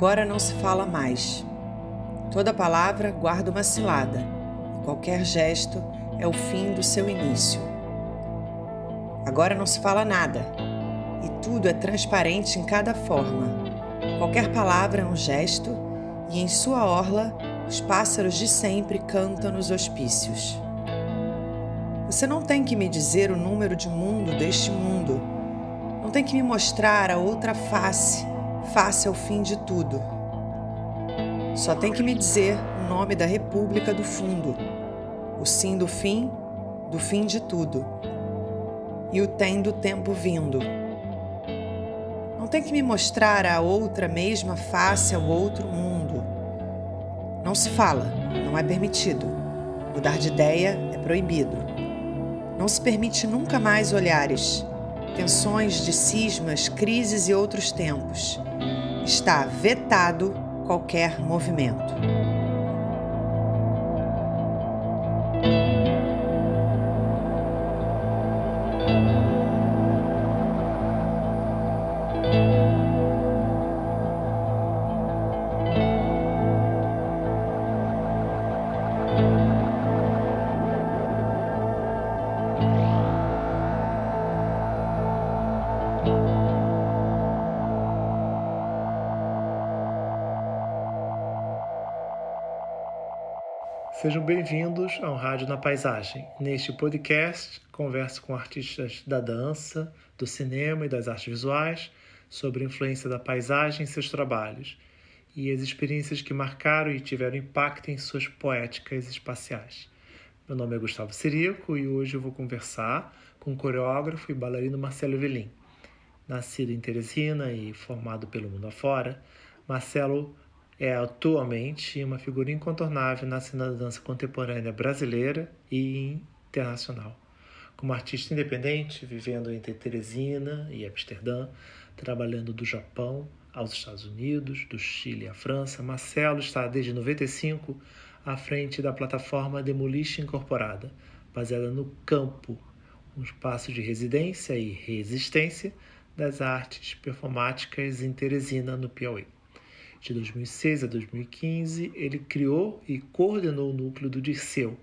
Agora não se fala mais. Toda palavra guarda uma cilada, e qualquer gesto é o fim do seu início. Agora não se fala nada, e tudo é transparente em cada forma. Qualquer palavra é um gesto, e em sua orla os pássaros de sempre cantam nos hospícios. Você não tem que me dizer o número de mundo deste mundo. Não tem que me mostrar a outra face, face ao fim de tudo. Só tem que me dizer o nome da República do Fundo, o sim do fim, do fim de tudo, e o tem do tempo vindo. Não tem que me mostrar a outra mesma face ao outro mundo. Não se fala, não é permitido. Mudar de ideia é proibido. Não se permite nunca mais olhares, tensões de cismas, crises e outros tempos. Está vetado qualquer movimento. Sejam bem-vindos ao Rádio na Paisagem. Neste podcast, converso com artistas da dança, do cinema e das artes visuais sobre a influência da paisagem em seus trabalhos e as experiências que marcaram e tiveram impacto em suas poéticas espaciais. Meu nome é Gustavo Sirico e hoje eu vou conversar com o coreógrafo e bailarino Marcelo Velim. Nascido em Teresina e formado pelo mundo afora, Marcelo é atualmente uma figura incontornável na cena da dança contemporânea brasileira e internacional. Como artista independente, vivendo entre Teresina e Amsterdã, trabalhando do Japão aos Estados Unidos, do Chile à França, Marcelo está desde 95 à frente da plataforma Demolition Incorporada, baseada no campo, um espaço de residência e resistência das artes performáticas em Teresina, no Piauí. De 2006 a 2015, ele criou e coordenou o núcleo do Dirceu,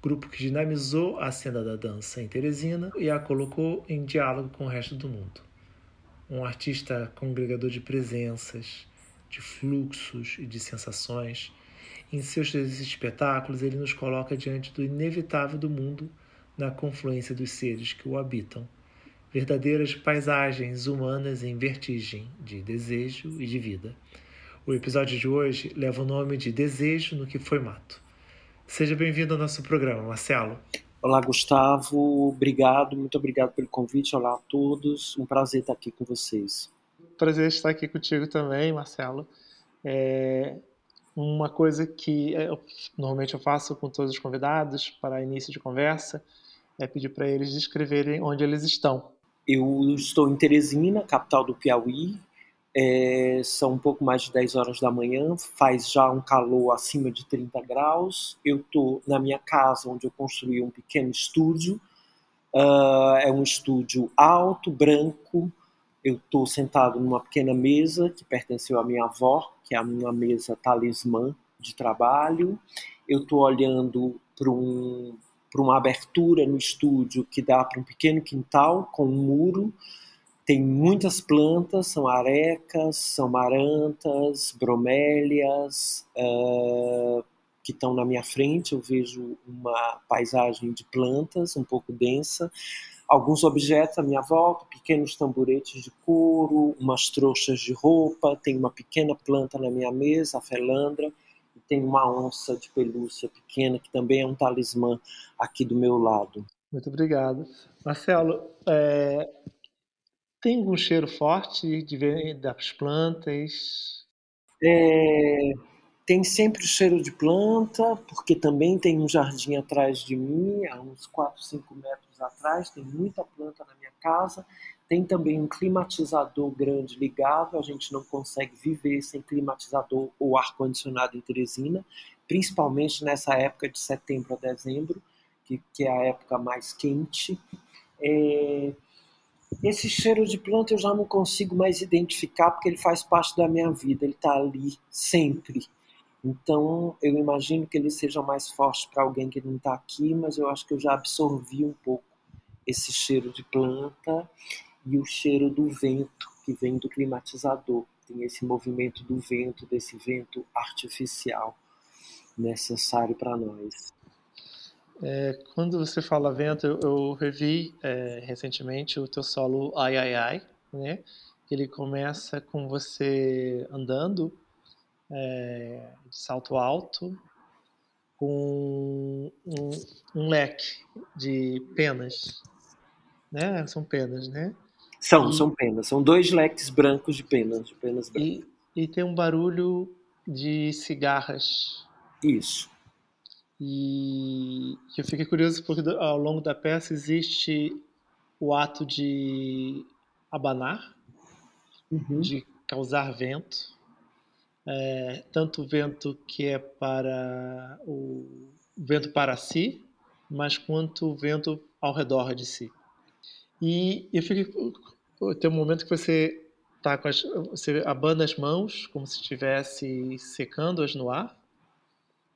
grupo que dinamizou a cena da dança em Teresina e a colocou em diálogo com o resto do mundo. Um artista congregador de presenças, de fluxos e de sensações, em seus espetáculos ele nos coloca diante do inevitável do mundo na confluência dos seres que o habitam. Verdadeiras paisagens humanas em vertigem de desejo e de vida. O episódio de hoje leva o nome de Desejo no que foi mato. Seja bem-vindo ao nosso programa, Marcelo. Olá, Gustavo. Obrigado, muito obrigado pelo convite. Olá a todos. Um prazer estar aqui com vocês. Prazer estar aqui contigo também, Marcelo. É uma coisa que eu, normalmente eu faço com todos os convidados para início de conversa é pedir para eles descreverem onde eles estão. Eu estou em Teresina, capital do Piauí, é, são um pouco mais de 10 horas da manhã, faz já um calor acima de 30 graus. Eu estou na minha casa, onde eu construí um pequeno estúdio. Uh, é um estúdio alto, branco. Eu estou sentado numa pequena mesa que pertenceu à minha avó, que é uma mesa talismã de trabalho. Eu estou olhando para um, uma abertura no estúdio que dá para um pequeno quintal com um muro tem muitas plantas, são arecas, são marantas, bromélias, uh, que estão na minha frente. Eu vejo uma paisagem de plantas um pouco densa, alguns objetos à minha volta, pequenos tamboretes de couro, umas trouxas de roupa, tem uma pequena planta na minha mesa, a felandra, e tem uma onça de pelúcia pequena, que também é um talismã aqui do meu lado. Muito obrigado. Marcelo, é, tem algum cheiro forte de ver das plantas? É, tem sempre o cheiro de planta, porque também tem um jardim atrás de mim, a uns 4, 5 metros atrás, tem muita planta na minha casa. Tem também um climatizador grande ligado, a gente não consegue viver sem climatizador ou ar-condicionado em Teresina, principalmente nessa época de setembro a dezembro, que, que é a época mais quente. É, Esse cheiro de planta eu já não consigo mais identificar porque ele faz parte da minha vida, ele está ali sempre. Então eu imagino que ele seja mais forte para alguém que não está aqui, mas eu acho que eu já absorvi um pouco esse cheiro de planta e o cheiro do vento que vem do climatizador. Tem esse movimento do vento, desse vento artificial necessário para nós. É, quando você fala vento, eu, eu revi é, recentemente o teu solo Ai Ai Ai, né? Ele começa com você andando é, de salto alto com um, um, leque de penas, né? São penas, né? São, e, são penas. São dois leques brancos de penas, de penas brancas. E, e tem um barulho de cigarras. Isso. E eu fiquei curioso porque ao longo da peça existe o ato de abanar, uhum. de causar vento, é, tanto o vento que é para o vento para si, mas quanto o vento ao redor de si. E eu fiquei tem um momento que você tá com as, você abana as mãos como se estivesse secando-as no ar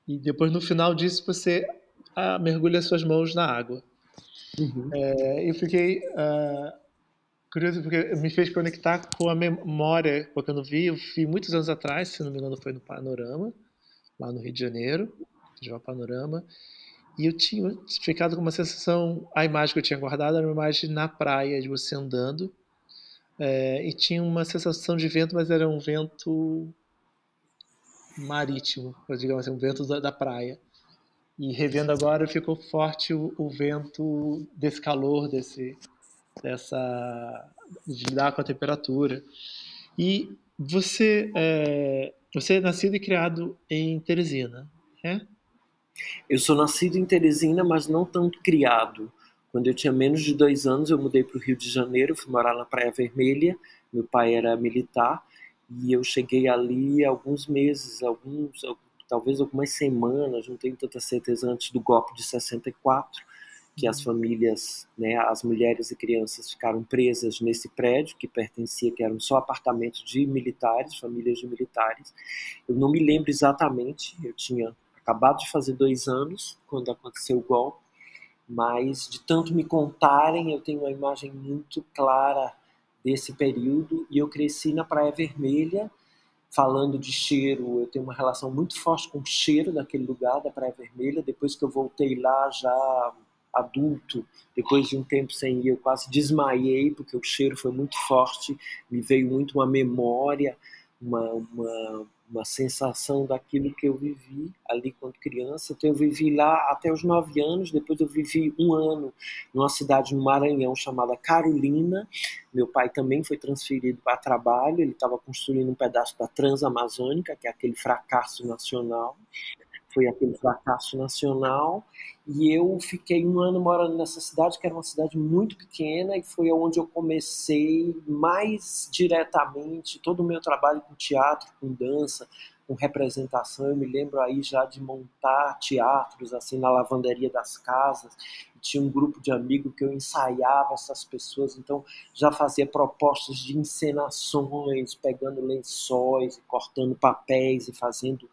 e depois, no final disso, você ah, mergulha suas mãos na água. Uhum. É, eu fiquei uh, curioso porque me fez conectar com a memória, porque eu não vi, eu vi muitos anos atrás, se não me engano foi no Panorama, lá no Rio de Janeiro, Festival Panorama, e eu tinha ficado com uma sensação, a imagem que eu tinha guardado era uma imagem na praia, de você andando, é, e tinha uma sensação de vento, mas era um vento marítimo, digamos assim, vento da, da praia. E revendo agora ficou forte o, o, vento desse calor, desse, dessa de lidar com a temperatura. E você é, você é nascido e criado em Teresina, é? Eu sou nascido em Teresina, mas não tanto criado. Quando eu tinha menos de dois anos, eu mudei para o Rio de Janeiro, fui morar na Praia Vermelha. Meu pai era militar e eu cheguei ali alguns meses, alguns, talvez algumas semanas, não tenho tanta certeza, antes do golpe de 64, que as uhum. famílias, né, as mulheres e crianças ficaram presas nesse prédio que pertencia, que eram só apartamentos de militares, famílias de militares. Eu não me lembro exatamente, eu tinha acabado de fazer dois anos quando aconteceu o golpe, mas de tanto me contarem, eu tenho uma imagem muito clara desse período e eu cresci na Praia Vermelha, falando de cheiro, eu tenho uma relação muito forte com o cheiro daquele lugar, da Praia Vermelha. Depois que eu voltei lá, já adulto, depois de um tempo sem ir, eu quase desmaiei, porque o cheiro foi muito forte, me veio muito uma memória, uma, uma uma sensação daquilo que eu vivi ali quando criança. Então, eu vivi lá até os nove anos. Depois, eu vivi um ano numa cidade no Maranhão chamada Carolina. Meu pai também foi transferido para trabalho. Ele estava construindo um pedaço da Transamazônica, que é aquele fracasso nacional foi aquele fracasso nacional. E eu fiquei um ano morando nessa cidade, que era uma cidade muito pequena, e foi onde eu comecei mais diretamente todo o meu trabalho com teatro, com dança, com representação. Eu me lembro aí já de montar teatros assim na lavanderia das casas. Tinha um grupo de amigos que eu ensaiava essas pessoas, então já fazia propostas de encenações, pegando lençóis, cortando papéis e fazendo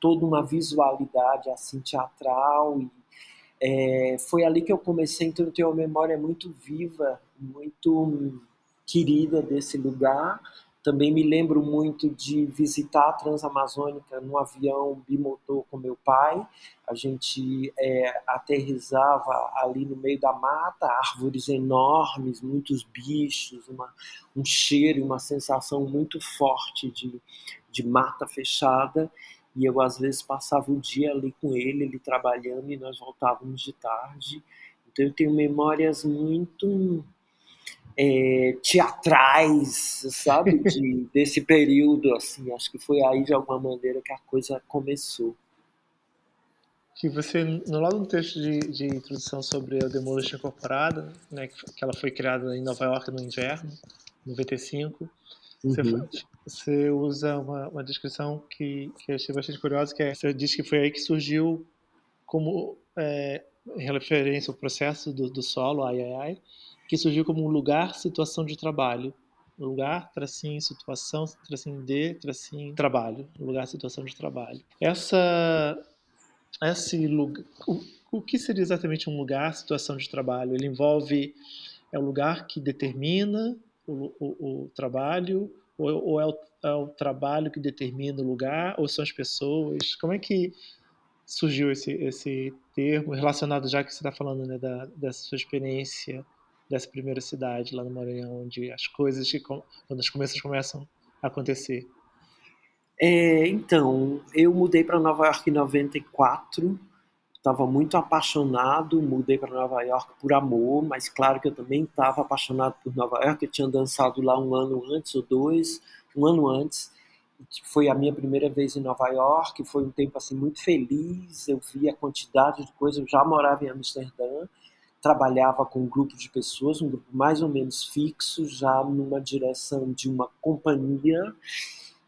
toda uma visualidade assim teatral e é, foi ali que eu comecei, então eu tenho uma memória muito viva, muito querida desse lugar também me lembro muito de visitar a Transamazônica num avião bimotor com meu pai. A gente é, aterrizava ali no meio da mata, árvores enormes, muitos bichos, uma, um cheiro, uma sensação muito forte de, de mata fechada. E eu, às vezes, passava o dia ali com ele, ele trabalhando, e nós voltávamos de tarde. Então, eu tenho memórias muito é, teatrais, sabe, de, desse período, assim, acho que foi aí de alguma maneira que a coisa começou. Que você, no lado do texto de, de introdução sobre a Demolition Incorporada, né, que ela foi criada em Nova York no inverno, 95, uhum. você, você usa uma, uma descrição que, que eu achei bastante curiosa, que é, você diz que foi aí que surgiu como é, referência ao processo do, do solo, ai, ai, ai, que surgiu como lugar, situação de trabalho. Lugar, tracinho, situação, tracinho de, tracinho, trabalho. Lugar, situação de trabalho. Essa, esse lugar, o, o que seria exatamente um lugar, situação de trabalho? Ele envolve, é o lugar que determina o, o, o trabalho, ou, ou é, o, é o trabalho que determina o lugar, ou são as pessoas? Como é que surgiu esse, esse termo relacionado, já que você está falando né, da, dessa sua experiência dessa primeira cidade lá no Maranhão, onde as coisas, que, quando as coisas começam a acontecer? É, então, eu mudei para Nova York em 94, estava muito apaixonado, mudei para Nova York por amor, mas claro que eu também estava apaixonado por Nova York, eu tinha dançado lá um ano antes ou dois, um ano antes, foi a minha primeira vez em Nova York, foi um tempo assim muito feliz, eu vi a quantidade de coisas, eu já morava em Amsterdã, trabalhava com um grupo de pessoas, um grupo mais ou menos fixo, já numa direção de uma companhia.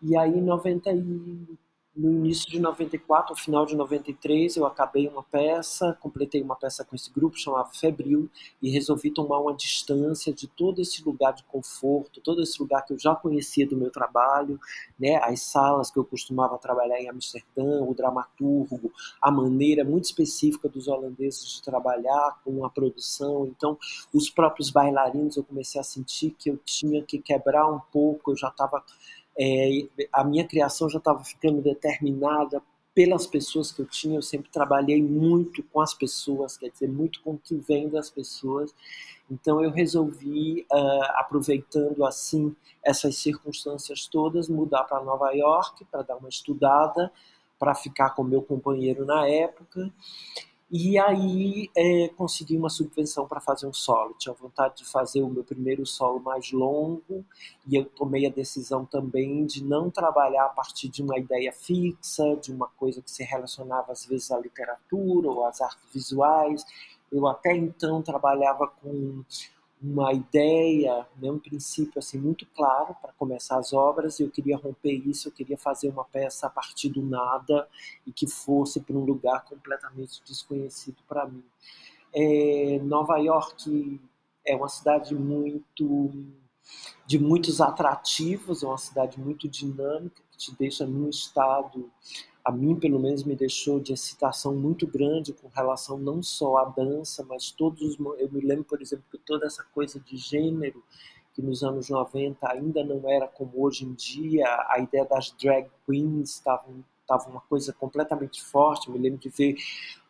E aí, em 90 e no início de 94, ao final de 93, eu acabei uma peça, completei uma peça com esse grupo, chamava Febril, e resolvi tomar uma distância de todo esse lugar de conforto, todo esse lugar que eu já conhecia do meu trabalho, né, as salas que eu costumava trabalhar em Amsterdã, o dramaturgo, a maneira muito específica dos holandeses de trabalhar com a produção. Então, os próprios bailarinos, eu comecei a sentir que eu tinha que quebrar um pouco, eu já estava é, a minha criação já estava ficando determinada pelas pessoas que eu tinha. Eu sempre trabalhei muito com as pessoas, quer dizer, muito com o que vem das pessoas. Então eu resolvi, uh, aproveitando assim essas circunstâncias todas, mudar para Nova York para dar uma estudada, para ficar com meu companheiro na época e aí é, consegui uma subvenção para fazer um solo. Tinha vontade de fazer o meu primeiro solo mais longo e eu tomei a decisão também de não trabalhar a partir de uma ideia fixa, de uma coisa que se relacionava às vezes à literatura ou às artes visuais. Eu até então trabalhava com uma ideia, né, um princípio assim muito claro para começar as obras. Eu queria romper isso, eu queria fazer uma peça a partir do nada e que fosse para um lugar completamente desconhecido para mim. É, Nova York é uma cidade muito de muitos atrativos, é uma cidade muito dinâmica que te deixa num estado a mim, pelo menos, me deixou de excitação muito grande com relação não só à dança, mas todos os. Eu me lembro, por exemplo, que toda essa coisa de gênero, que nos anos 90 ainda não era como hoje em dia, a ideia das drag queens estava estava uma coisa completamente forte. Me lembro de ver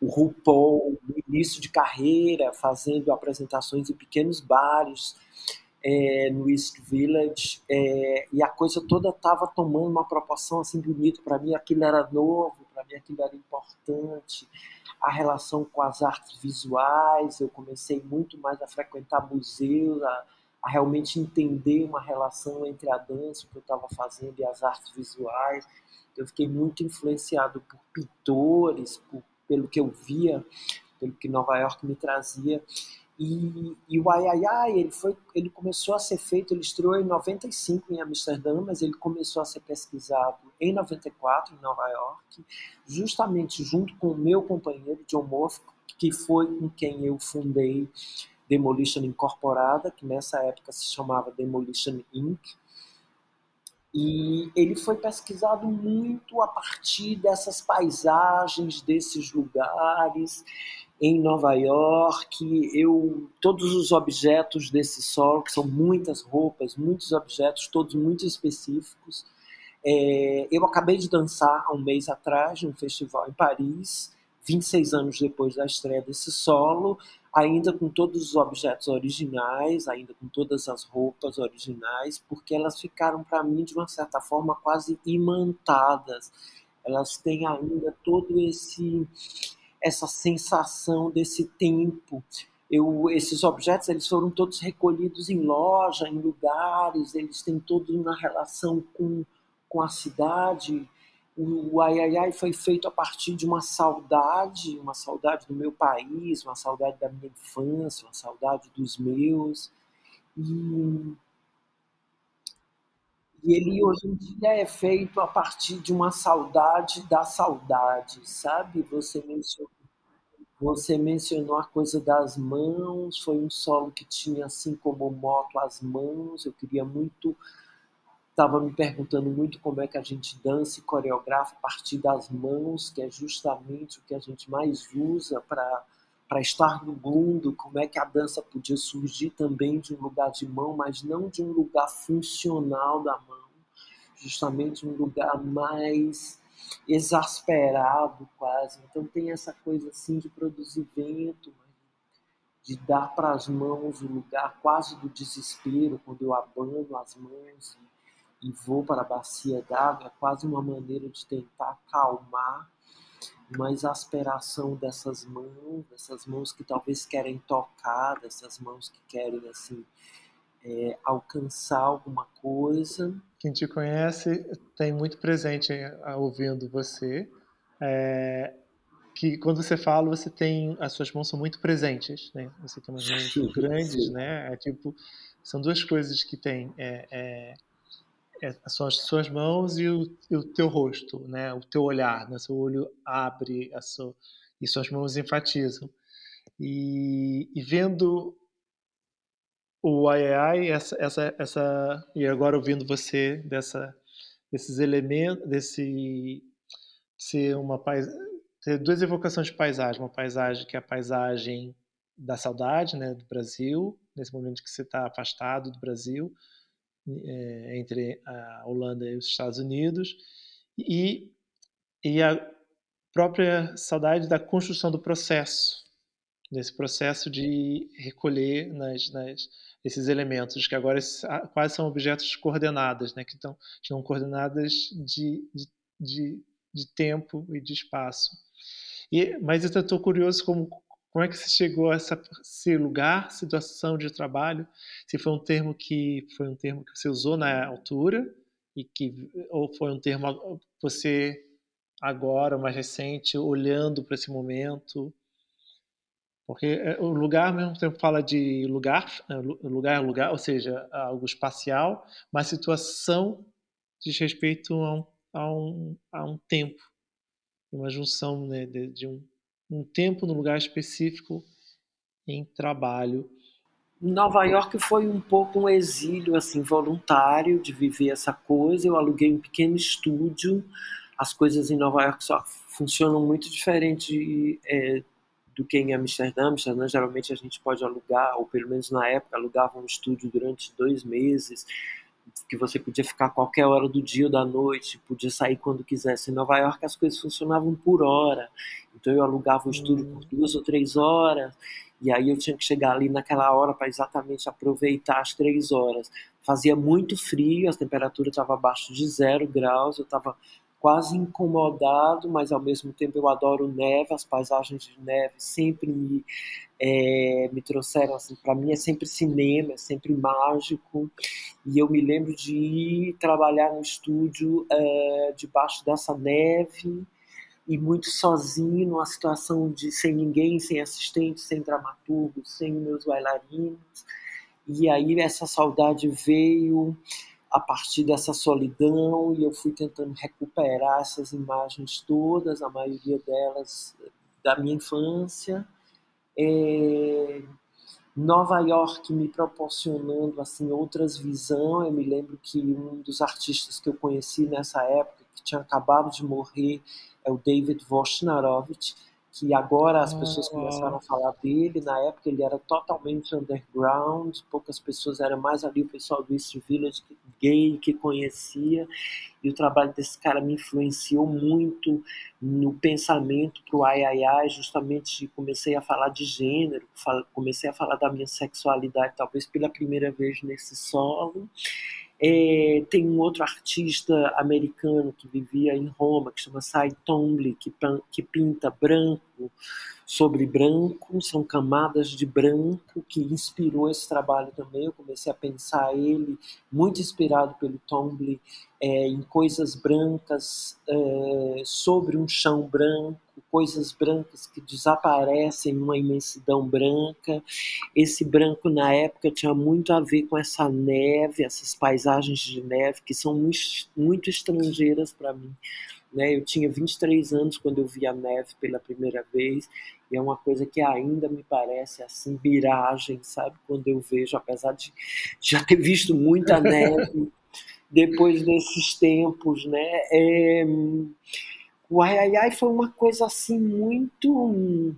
o RuPaul no início de carreira fazendo apresentações em pequenos bares é, no East Village é, e a coisa toda estava tomando uma proporção assim bonita. Para mim aquilo era novo para mim aquilo era importante. A relação com as artes visuais eu comecei muito mais a frequentar museus a, a realmente entender uma relação entre a dança que eu estava fazendo e as artes visuais. Eu fiquei muito influenciado por pintores por, pelo que eu via pelo que Nova York me trazia e, e o Ai Ai Ai, ele, foi, ele começou a ser feito, ele estreou em 95 em Amsterdã, mas ele começou a ser pesquisado em 94 em Nova York, justamente junto com o meu companheiro John Morph, que foi com quem eu fundei Demolition Incorporada, que nessa época se chamava Demolition Inc. E ele foi pesquisado muito a partir dessas paisagens, desses lugares em Nova York. Eu todos os objetos desse solo, que são muitas roupas, muitos objetos, todos muito específicos. É, eu acabei de dançar há um mês atrás num festival em Paris, 26 anos depois da estreia desse solo, ainda com todos os objetos originais, ainda com todas as roupas originais, porque elas ficaram para mim de uma certa forma quase imantadas. Elas têm ainda todo esse essa sensação desse tempo. Eu, esses objetos eles foram todos recolhidos em loja, em lugares, eles têm toda uma relação com, com a cidade. O Ai Ai Ai foi feito a partir de uma saudade, uma saudade do meu país, uma saudade da minha infância, uma saudade dos meus. E e ele hoje em dia é feito a partir de uma saudade da saudade, sabe? Você mencionou. Você mencionou a coisa das mãos, foi um solo que tinha assim como moto as mãos. Eu queria muito, estava me perguntando muito como é que a gente dança e coreografa a partir das mãos, que é justamente o que a gente mais usa para para estar no mundo, como é que a dança podia surgir também de um lugar de mão, mas não de um lugar funcional da mão, justamente um lugar mais exasperado quase. Então tem essa coisa assim de produzir vento, de dar para as mãos o lugar quase do desespero, quando eu abano as mãos e, e vou para a bacia d'água, é quase uma maneira de tentar acalmar uma exasperação dessas mãos, dessas mãos que talvez querem tocar, dessas mãos que querem assim é, alcançar alguma coisa. Quem te conhece tem muito presente ouvindo você, é, que quando você fala você tem as suas mãos são muito presentes, né? Você tem umas mãos sim, grandes, sim. né? É tipo são duas coisas que tem. É, é, são as suas mãos e o, e o, teu rosto, né? O teu olhar, né? Seu olho abre a sua, e suas mãos enfatizam. E, e vendo o ai, ai essa, essa, essa, e agora ouvindo você dessa, desses elementos, desse ser uma paisagem, ter duas evocações de paisagem, uma paisagem que é a paisagem da saudade, né, do Brasil, nesse momento que você está afastado do Brasil, é, entre a Holanda e os Estados Unidos, e, e a própria saudade da construção do processo, desse processo de recolher nas, nas esses elementos, que agora quase são objetos coordenadas, né, que estão, estão coordenadas de, de, de, de tempo e de espaço. E, mas eu estou curioso como, como é que você chegou a essa, esse lugar, situação de trabalho? Se foi um termo que foi um termo que você usou na altura e que ou foi um termo você agora mais recente olhando para esse momento? Porque é, o lugar ao mesmo tempo fala de lugar, é, lugar é lugar, ou seja, algo espacial, mas situação diz respeito a um, a um, a um tempo, uma junção né, de, de um um tempo no lugar específico em trabalho. Nova York foi um pouco um exílio assim voluntário de viver essa coisa. Eu aluguei um pequeno estúdio. As coisas em Nova York só funcionam muito diferente é, do que em Amsterdã. Amsterdã geralmente a gente pode alugar, ou pelo menos na época alugava um estúdio durante dois meses que você podia ficar qualquer hora do dia ou da noite, podia sair quando quisesse. Em Nova York as coisas funcionavam por hora, então eu alugava o estúdio por hum. duas ou três horas, e aí eu tinha que chegar ali naquela hora para exatamente aproveitar as três horas. Fazia muito frio, a temperatura estava abaixo de zero graus, eu estava quase incomodado, mas ao mesmo tempo eu adoro neve, as paisagens de neve sempre me, é, me trouxeram, assim, para mim é sempre cinema, é sempre mágico, e eu me lembro de ir trabalhar no estúdio é, debaixo dessa neve, e muito sozinho, numa situação de sem ninguém, sem assistente, sem dramaturgo, sem meus bailarinos, e aí essa saudade veio a partir dessa solidão e eu fui tentando recuperar essas imagens todas, a maioria delas da minha infância. É, Nova York me proporcionando assim outras visões. Eu me lembro que um dos artistas que eu conheci nessa época, que tinha acabado de morrer, é o David Voshnarovich, que agora as pessoas ah. começaram a falar dele. Na época ele era totalmente underground, poucas pessoas, era mais ali o pessoal do East Village gay que conhecia. E o trabalho desse cara me influenciou muito no pensamento para o ai ai ai, justamente comecei a falar de gênero, comecei a falar da minha sexualidade, talvez pela primeira vez nesse solo. É, tem um outro artista americano que vivia em Roma, que chama Cy Twombly, que, que pinta branco sobre branco, são camadas de branco, que inspirou esse trabalho também. Eu comecei a pensar ele, muito inspirado pelo Twombly, é, em coisas brancas, é, sobre um chão branco, coisas brancas que desaparecem numa imensidão branca. Esse branco na época tinha muito a ver com essa neve, essas paisagens de neve que são muito estrangeiras para mim. Né? Eu tinha 23 anos quando eu vi a neve pela primeira vez e é uma coisa que ainda me parece assim miragem, sabe? Quando eu vejo, apesar de já ter visto muita neve depois desses tempos, né? É... O Ai Ai Ai foi uma coisa assim muito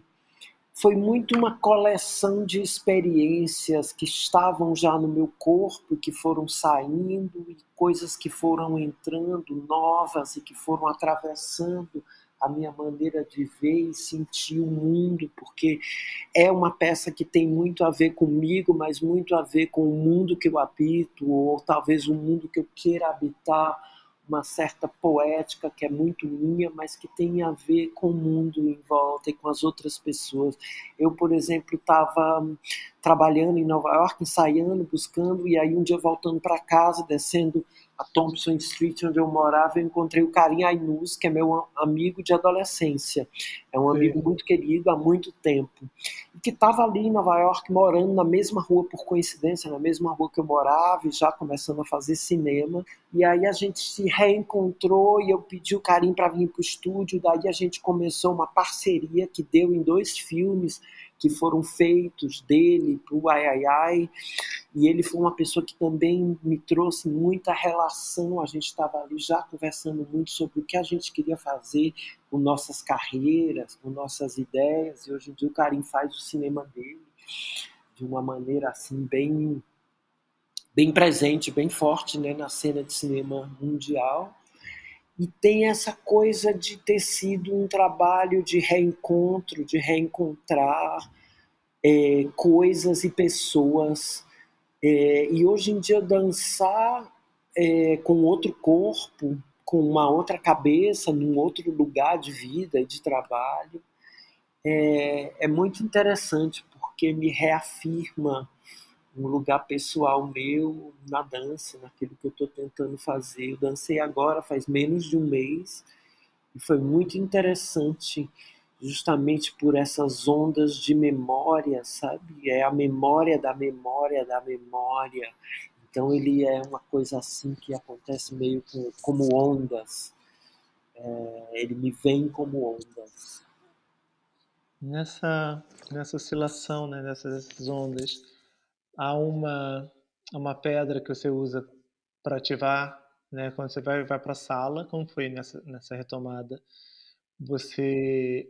foi muito uma coleção de experiências que estavam já no meu corpo, que foram saindo, e coisas que foram entrando novas e que foram atravessando a minha maneira de ver e sentir o mundo, porque é uma peça que tem muito a ver comigo, mas muito a ver com o mundo que eu habito, ou talvez o mundo que eu queira habitar uma certa poética que é muito minha, mas que tem a ver com o mundo em volta e com as outras pessoas. Eu, por exemplo, estava trabalhando em Nova York, ensaiando, buscando, e aí um dia voltando para casa, descendo a Thompson Street, onde eu morava, eu encontrei o Karim Ainus, que é meu amigo de adolescência. É um Sim. amigo muito querido há muito tempo. E que estava ali em Nova York, morando na mesma rua, por coincidência, na mesma rua que eu morava, e já começando a fazer cinema. E aí a gente se reencontrou e eu pedi o Karim para vir para o estúdio. Daí a gente começou uma parceria que deu em dois filmes que foram feitos dele para o Ai Ai Ai, e ele foi uma pessoa que também me trouxe muita relação, a gente estava ali já conversando muito sobre o que a gente queria fazer com nossas carreiras, com nossas ideias, e hoje em dia o Karim faz o cinema dele de uma maneira assim bem bem presente, bem forte né, na cena de cinema mundial e tem essa coisa de ter sido um trabalho de reencontro, de reencontrar é, coisas e pessoas. É, e hoje em dia dançar é, com outro corpo, com uma outra cabeça, num outro lugar de vida e de trabalho, é, é muito interessante porque me reafirma um lugar pessoal meu na dança, naquilo que eu estou tentando fazer. Eu dancei agora faz menos de um mês e foi muito interessante, justamente por essas ondas de memória, sabe? É a memória da memória da memória. Então ele é uma coisa assim que acontece meio com, como ondas. É, ele me vem como ondas. Nessa, nessa oscilação, né, nessas ondas, há uma, uma pedra que você usa para ativar, né? Quando você vai, vai para a sala, como foi nessa, nessa retomada, você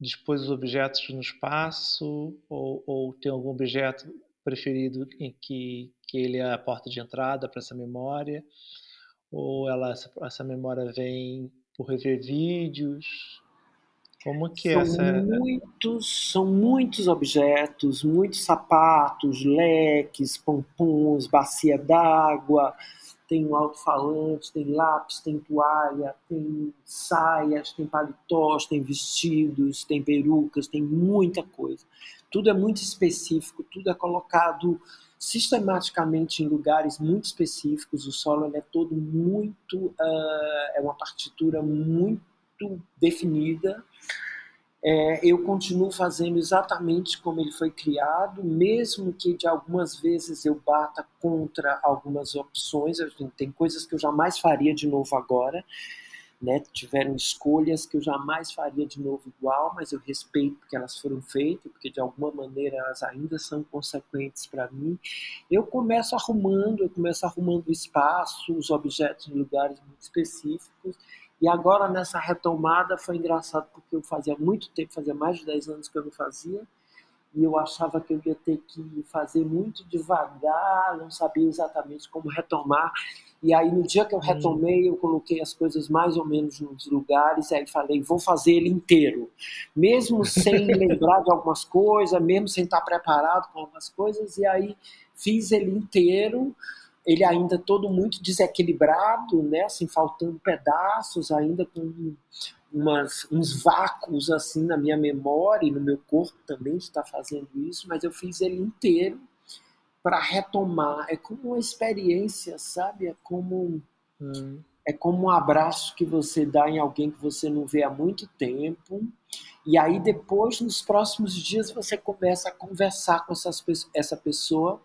dispôs os objetos no espaço ou, ou tem algum objeto preferido em que, que ele é a porta de entrada para essa memória? Ou ela, essa, essa memória vem por rever vídeos? Como que são é essa... muitos, são muitos objetos, muitos sapatos, leques, pompons, bacia d'água, tem um alto-falante, tem lápis, tem toalha, tem saias, tem paletós, tem vestidos, tem perucas, tem muita coisa. Tudo é muito específico, tudo é colocado sistematicamente em lugares muito específicos. O solo é todo muito, uh, é uma partitura muito definida é, eu continuo fazendo exatamente como ele foi criado, mesmo que de algumas vezes eu bata contra algumas opções. Tem coisas que eu jamais faria de novo agora, né? Tiveram escolhas que eu jamais faria de novo igual, mas eu respeito porque elas foram feitas, porque de alguma maneira elas ainda são consequentes para mim. Eu começo arrumando, eu começo arrumando espaço, os objetos lugares muito específicos e agora nessa retomada foi engraçado porque eu fazia muito tempo, fazia mais de 10 anos que eu não fazia, e eu achava que eu ia ter que fazer muito devagar, não sabia exatamente como retomar. E aí no dia que eu hum. retomei, eu coloquei as coisas mais ou menos nos lugares, e aí falei, vou fazer ele inteiro. Mesmo sem lembrar de algumas coisas, mesmo sem estar preparado com algumas coisas, e aí fiz ele inteiro ele ainda todo muito desequilibrado, né, assim, faltando pedaços, ainda com umas, uns vácuos assim na minha memória e no meu corpo também de estar fazendo isso, mas eu fiz ele inteiro para retomar. É como uma experiência, sabe? É como hum. é como um abraço que você dá em alguém que você não vê há muito tempo. E aí depois, nos próximos dias, você começa a conversar com essas, essa pessoa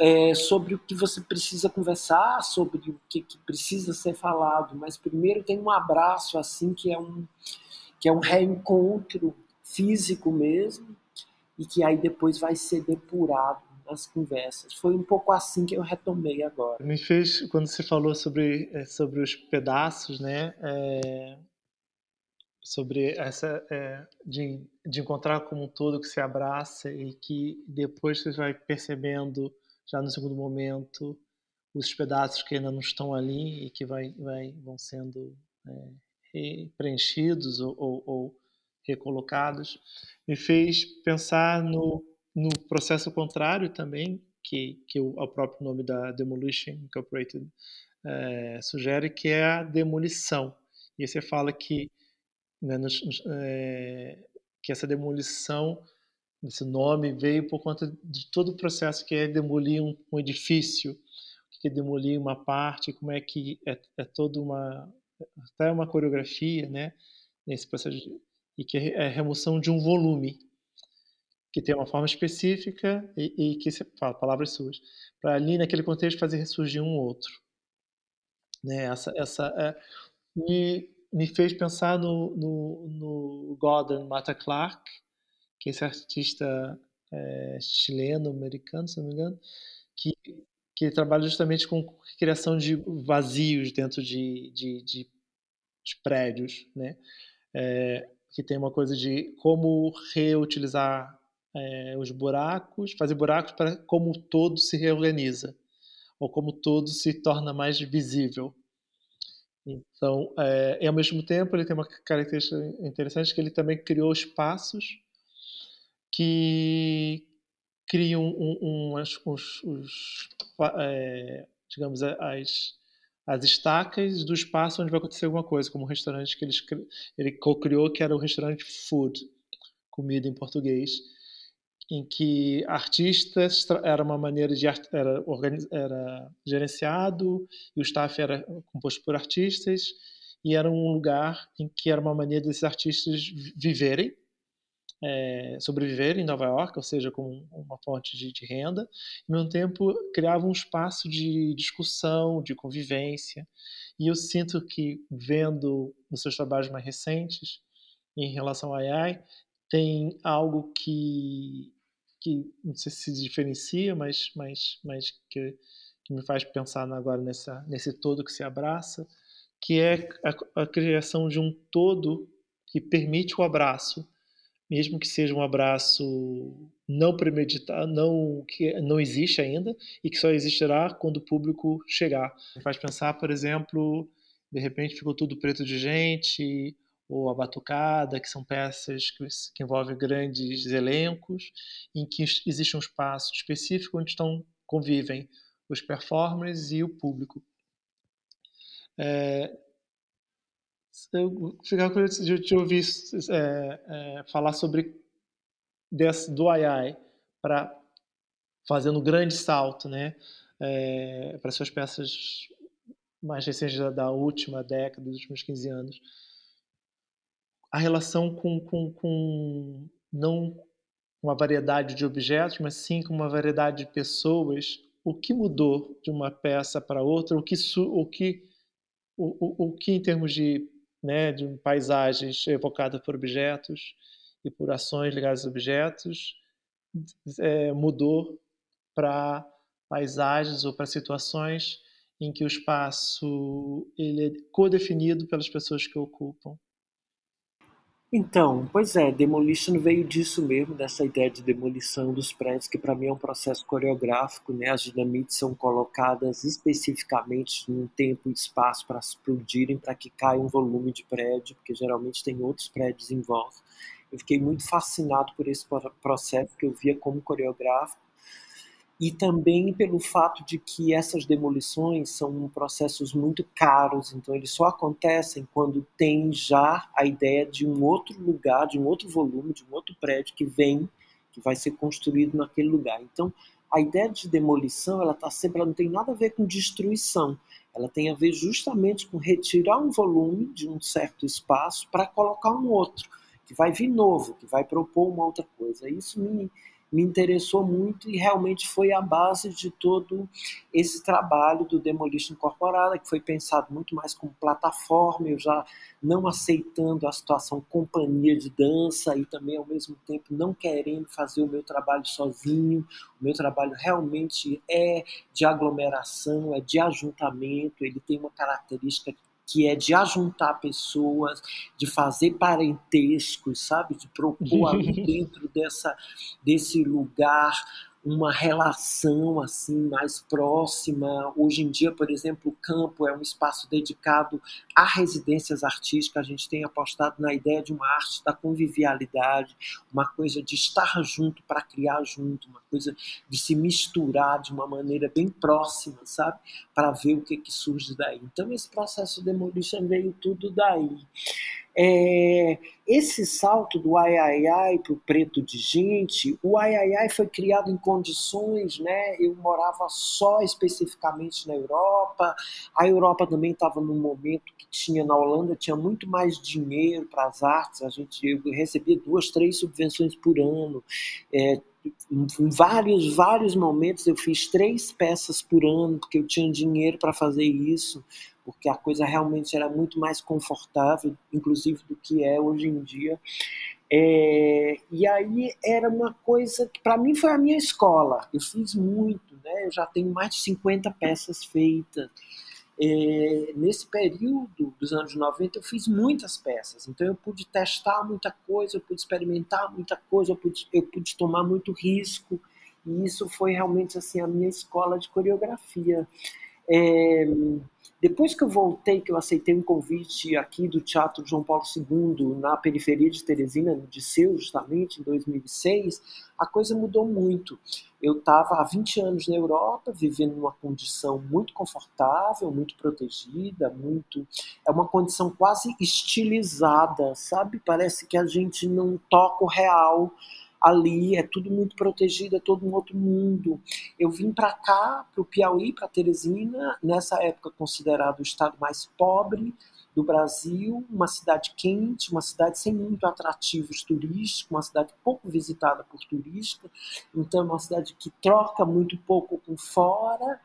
é, sobre o que você precisa conversar, sobre o que, que, precisa ser falado, mas primeiro tem um abraço assim que é um que é um reencontro físico mesmo e que aí depois vai ser depurado nas conversas. Foi um pouco assim que eu retomei agora. Me fez quando você falou sobre é, sobre os pedaços, né? É, sobre essa é, de, de encontrar como um todo que se abraça e que depois você vai percebendo já no segundo momento os pedaços que ainda não estão ali e que vai, vai vão sendo é, preenchidos ou, ou, ou, recolocados me fez pensar no, no processo contrário também que, que o, o próprio nome da Demolition Incorporated é, sugere que é a demolição. E aí você fala que né, nos, é, que essa demolição, esse nome veio por conta de todo o processo que é demolir um, um edifício, que é demolir uma parte, como é que é, é toda uma até uma coreografia, né, nesse processo de, e que é a remoção de um volume que tem uma forma específica e, e que se fala palavras suas para ali naquele contexto fazer ressurgir um outro, né? Essa essa é, e me fez pensar no, no, no Mata Clark, que esse artista é, chileno-americano, se não me engano, que, que trabalha justamente com criação de vazios dentro de, de, de, de prédios, né? É, que tem uma coisa de como reutilizar é, os buracos, fazer buracos para como o todo se reorganiza, ou como o todo se torna mais visível. Então, é, e ao mesmo tempo, ele tem uma característica interessante que ele também criou espaços que criam um, um, é, digamos, as, as estacas do espaço onde vai acontecer alguma coisa, como um restaurante que ele, ele co-criou, que era o restaurante Food, comida em português, em que artistas era uma maneira de era, organiz, era gerenciado e o staff era composto por artistas e era um lugar em que era uma maneira desses artistas viverem é, em Nova York, ou seja, com uma fonte de, de renda, e ao mesmo tempo criava um espaço de discussão, de convivência. E eu sinto que, vendo nos seus trabalhos mais recentes, em relação ao AI, tem algo que que não sei se se diferencia, mas, mas, mas que, que me faz pensar agora nessa, nesse todo que se abraça, que é a, a criação de um todo que permite o abraço, mesmo que seja um abraço não premeditado, não que não existe ainda e que só existirá quando o público chegar. Me faz pensar, por exemplo, de repente ficou tudo preto de gente, ou a batucada, que são peças que, que, envolvem grandes elencos, em que existe um espaço específico onde estão convivem os performers e o público. É, eu ficava curioso de te ouvir é, é, falar sobre desse, do AI para fazendo um grande salto, né, é, para suas peças mais recentes da, da última década, dos últimos 15 anos a relação com, com, com não uma variedade de objetos, mas sim com uma variedade de pessoas. O que mudou de uma peça para outra? O que, o que, o, o, o que em termos de, né, de paisagens evocadas por objetos e por ações ligadas a objetos é, mudou para paisagens ou para situações em que o espaço ele é codefinido pelas pessoas que ocupam. Então, pois é, Demolition veio disso mesmo, dessa ideia de demolição dos prédios, que para mim é um processo coreográfico, né? As dinamites são colocadas especificamente num tempo e espaço para explodirem, para que caia um volume de prédio, porque geralmente tem outros prédios em volta. Eu fiquei muito fascinado por esse processo que eu via como coreográfico e também pelo fato de que essas demolições são processos muito caros, então eles só acontecem quando tem já a ideia de um outro lugar, de um outro volume, de um outro prédio que vem, que vai ser construído naquele lugar. Então, a ideia de demolição, ela tá sempre, ela não tem nada a ver com destruição, ela tem a ver justamente com retirar um volume de um certo espaço para colocar um outro, que vai vir novo, que vai propor uma outra coisa. Isso me me interessou muito e realmente foi a base de todo esse trabalho do Demolition Incorporada, que foi pensado muito mais como plataforma, eu já não aceitando a situação companhia de dança e também ao mesmo tempo não querendo fazer o meu trabalho sozinho. O meu trabalho realmente é de aglomeração, é de ajuntamento, ele tem uma característica que é de ajuntar pessoas, de fazer parentescos, sabe? De propor dentro dessa, desse lugar uma relação assim mais próxima. Hoje em dia, por exemplo, o campo é um espaço dedicado a residências artísticas. A gente tem apostado na ideia de uma arte da convivialidade, uma coisa de estar junto para criar junto, uma coisa de se misturar de uma maneira bem próxima, sabe? Para ver o que, que surge daí. Então, esse processo de demolition veio tudo daí. É, esse salto do ai para o preto de gente, o ai foi criado em condições, né? Eu morava só especificamente na Europa, a Europa também estava num momento que tinha na Holanda tinha muito mais dinheiro para as artes, a gente recebia duas, três subvenções por ano. É, em vários, vários momentos eu fiz três peças por ano, porque eu tinha dinheiro para fazer isso porque a coisa realmente era muito mais confortável, inclusive do que é hoje em dia. É, e aí era uma coisa que para mim foi a minha escola. Eu fiz muito, né? Eu já tenho mais de 50 peças feitas. É, nesse período dos anos 90 eu fiz muitas peças, então eu pude testar muita coisa, eu pude experimentar muita coisa, eu pude, eu pude tomar muito risco, e isso foi realmente assim a minha escola de coreografia. É, depois que eu voltei, que eu aceitei um convite aqui do Teatro João Paulo II, na periferia de Teresina, no Disseu, justamente, em 2006, a coisa mudou muito. Eu estava há 20 anos na Europa, vivendo numa condição muito confortável, muito protegida, muito. É uma condição quase estilizada, sabe? Parece que a gente não toca o real ali, é tudo muito protegido, é todo um outro mundo. Eu vim para cá, para o Piauí, para Teresina, nessa época considerado o estado mais pobre do Brasil, uma cidade quente, uma cidade sem muito atrativos turísticos, uma cidade pouco visitada por turistas, então é uma cidade que troca muito pouco com fora,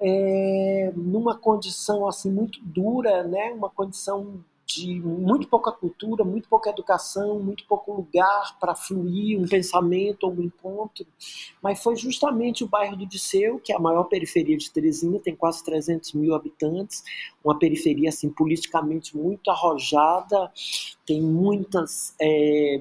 é, numa condição assim muito dura, né, uma condição de muito pouca cultura, muito pouca educação, muito pouco lugar para fluir um pensamento ou um encontro. Mas foi justamente o bairro do Disseu, que é a maior periferia de Teresina, tem quase 300 mil habitantes, uma periferia assim politicamente muito arrojada, tem muitas é,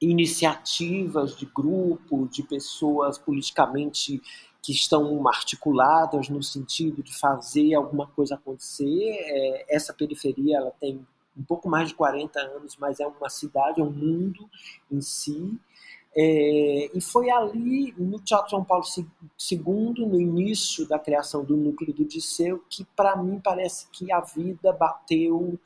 iniciativas de grupo, de pessoas politicamente que estão articuladas no sentido de fazer alguma coisa acontecer. É, essa periferia ela tem um pouco mais de 40 anos, mas é uma cidade, é um mundo em si. É, e foi ali, no Teatro São Paulo II, no início da criação do Núcleo do Disseu, que para mim parece que a vida bateu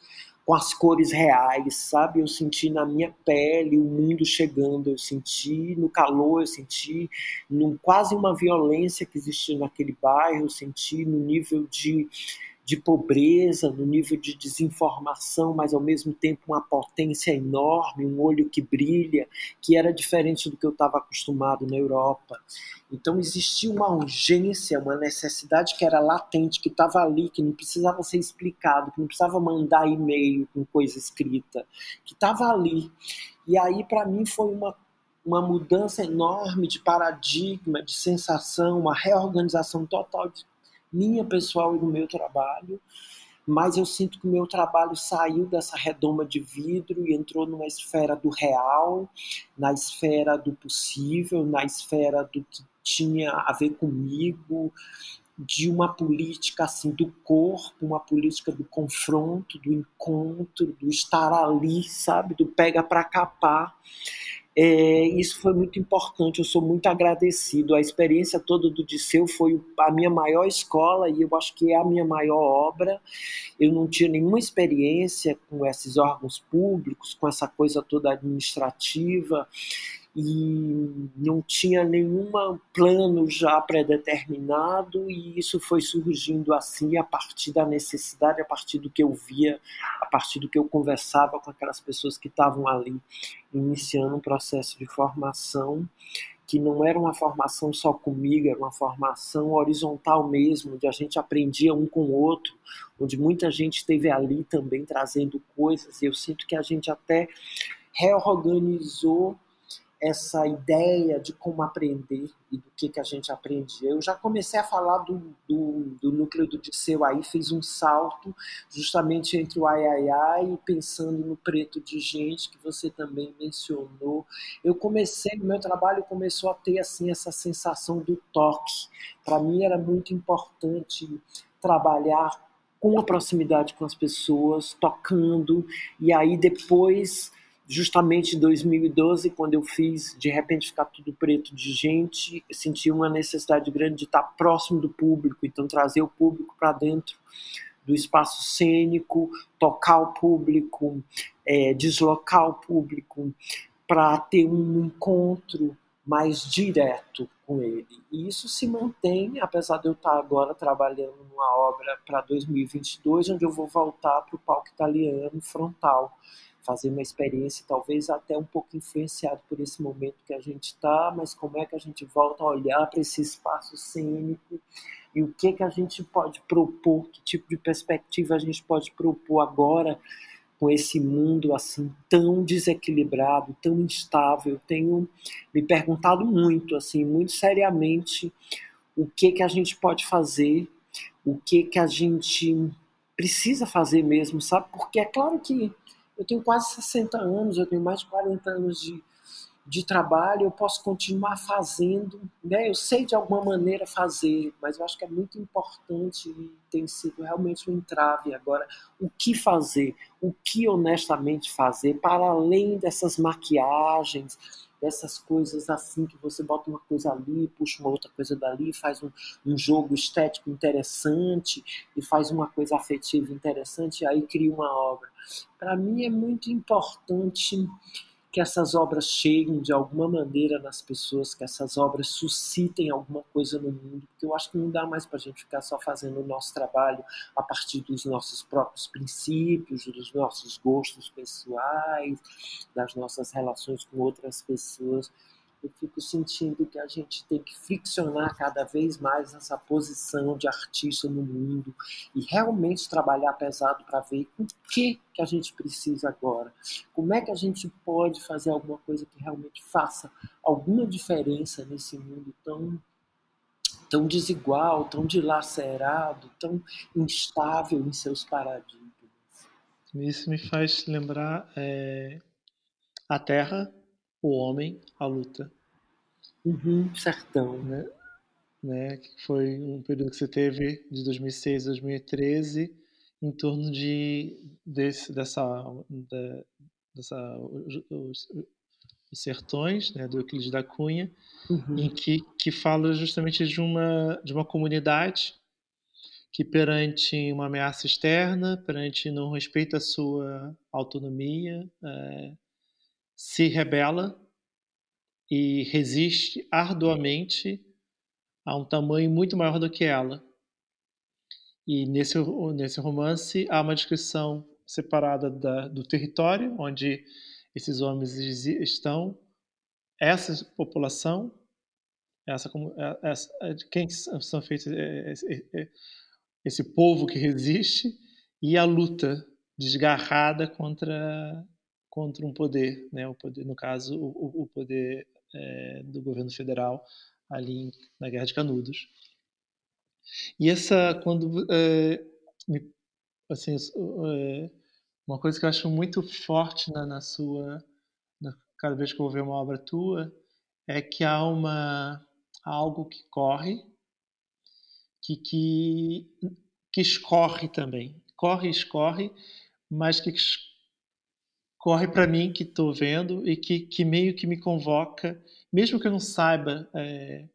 com as cores reais, sabe? Eu senti na minha pele o mundo chegando, eu senti no calor, eu senti num, quase uma violência que existia naquele bairro, eu senti no nível de de pobreza, no nível de desinformação, mas ao mesmo tempo uma potência enorme, um olho que brilha, que era diferente do que eu estava acostumado na Europa. Então existia uma urgência, uma necessidade que era latente, que estava ali, que não precisava ser explicado, que não precisava mandar e-mail com coisa escrita, que estava ali. E aí para mim foi uma uma mudança enorme de paradigma, de sensação, uma reorganização total de minha pessoal e do meu trabalho, mas eu sinto que o meu trabalho saiu dessa redoma de vidro e entrou numa esfera do real, na esfera do possível, na esfera do que tinha a ver comigo, de uma política assim do corpo, uma política do confronto, do encontro, do estar ali, sabe, do pega para capar. É, isso foi muito importante, eu sou muito agradecido. A experiência toda do Disseu foi a minha maior escola e eu acho que é a minha maior obra. Eu não tinha nenhuma experiência com esses órgãos públicos, com essa coisa toda administrativa. E não tinha nenhum plano já predeterminado e isso foi surgindo assim a partir da necessidade, a partir do que eu via, a partir do que eu conversava com aquelas pessoas que estavam ali iniciando um processo de formação que não era uma formação só comigo, era uma formação horizontal mesmo, onde a gente aprendia um com o outro, onde muita gente esteve ali também trazendo coisas, e eu sinto que a gente até reorganizou essa ideia de como aprender e do que, que a gente aprendia. Eu já comecei a falar do, do, do núcleo do Disseu aí, fiz um salto justamente entre o ai, ai, ai e pensando no preto de gente que você também mencionou. Eu comecei, meu trabalho começou a ter assim essa sensação do toque. Para mim era muito importante trabalhar com a proximidade com as pessoas, tocando, e aí depois justamente em 2012, quando eu fiz de repente ficar tudo preto de gente, senti uma necessidade grande de estar próximo do público, então trazer o público para dentro do espaço cênico, tocar o público, é, deslocar o público para ter um encontro mais direto com ele. E isso se mantém, apesar de eu estar agora trabalhando numa obra para 2022, onde eu vou voltar para o palco italiano frontal fazer uma experiência, talvez até um pouco influenciado por esse momento que a gente está, mas como é que a gente volta a olhar para esse espaço cênico e o que que a gente pode propor, que tipo de perspectiva a gente pode propor agora com esse mundo assim tão desequilibrado, tão instável. Tenho me perguntado muito, assim, muito seriamente, o que que a gente pode fazer, o que que a gente precisa fazer mesmo, sabe? Porque é claro que eu tenho quase 60 anos, eu tenho mais de 40 anos de, de trabalho, eu posso continuar fazendo, né? Eu sei de alguma maneira fazer, mas eu acho que é muito importante e tem sido realmente um entrave agora. O que fazer? O que honestamente fazer para além dessas maquiagens, dessas coisas assim que você bota uma coisa ali, puxa uma outra coisa dali, faz um, um jogo estético interessante e faz uma coisa afetiva interessante e aí cria uma obra. Para mim é muito importante que essas obras cheguem de alguma maneira nas pessoas, que essas obras suscitem alguma coisa no mundo, porque eu acho que não dá mais para a gente ficar só fazendo o nosso trabalho a partir dos nossos próprios princípios, dos nossos gostos pessoais, das nossas relações com outras pessoas eu fico sentindo que a gente tem que friccionar cada vez mais essa posição de artista no mundo e realmente trabalhar pesado para ver o que que a gente precisa agora. Como é que a gente pode fazer alguma coisa que realmente faça alguma diferença nesse mundo tão tão desigual, tão dilacerado, tão instável em seus paradigmas. Isso me faz lembrar é, a Terra o homem, a luta. Uhum, sertão. Né? né? Que foi um período que você teve de 2006 a 2013 em torno de desse, dessa, da, dessa os, os, os, sertões, né, do Euclides da Cunha, uhum. em que, que fala justamente de uma de uma comunidade que perante uma ameaça externa, perante não respeito à sua autonomia, é, se rebela e resiste arduamente a um tamanho muito maior do que ela. E nesse, nesse romance há uma descrição separada da, do território onde esses homens estão, essa população, essa, é, essa quem são feitos esse, esse povo que resiste e a luta desgarrada contra contra um poder, né? O poder, no caso, o, o poder é, do governo federal ali na Guerra de Canudos. E essa, quando é, assim, é, uma coisa que eu acho muito forte na, na sua, na, cada vez que eu vou ver uma obra tua, é que há uma algo que corre, que que, que escorre também, corre, escorre, mas que corre para mim que estou vendo e que, que meio que me convoca, mesmo que eu não saiba é,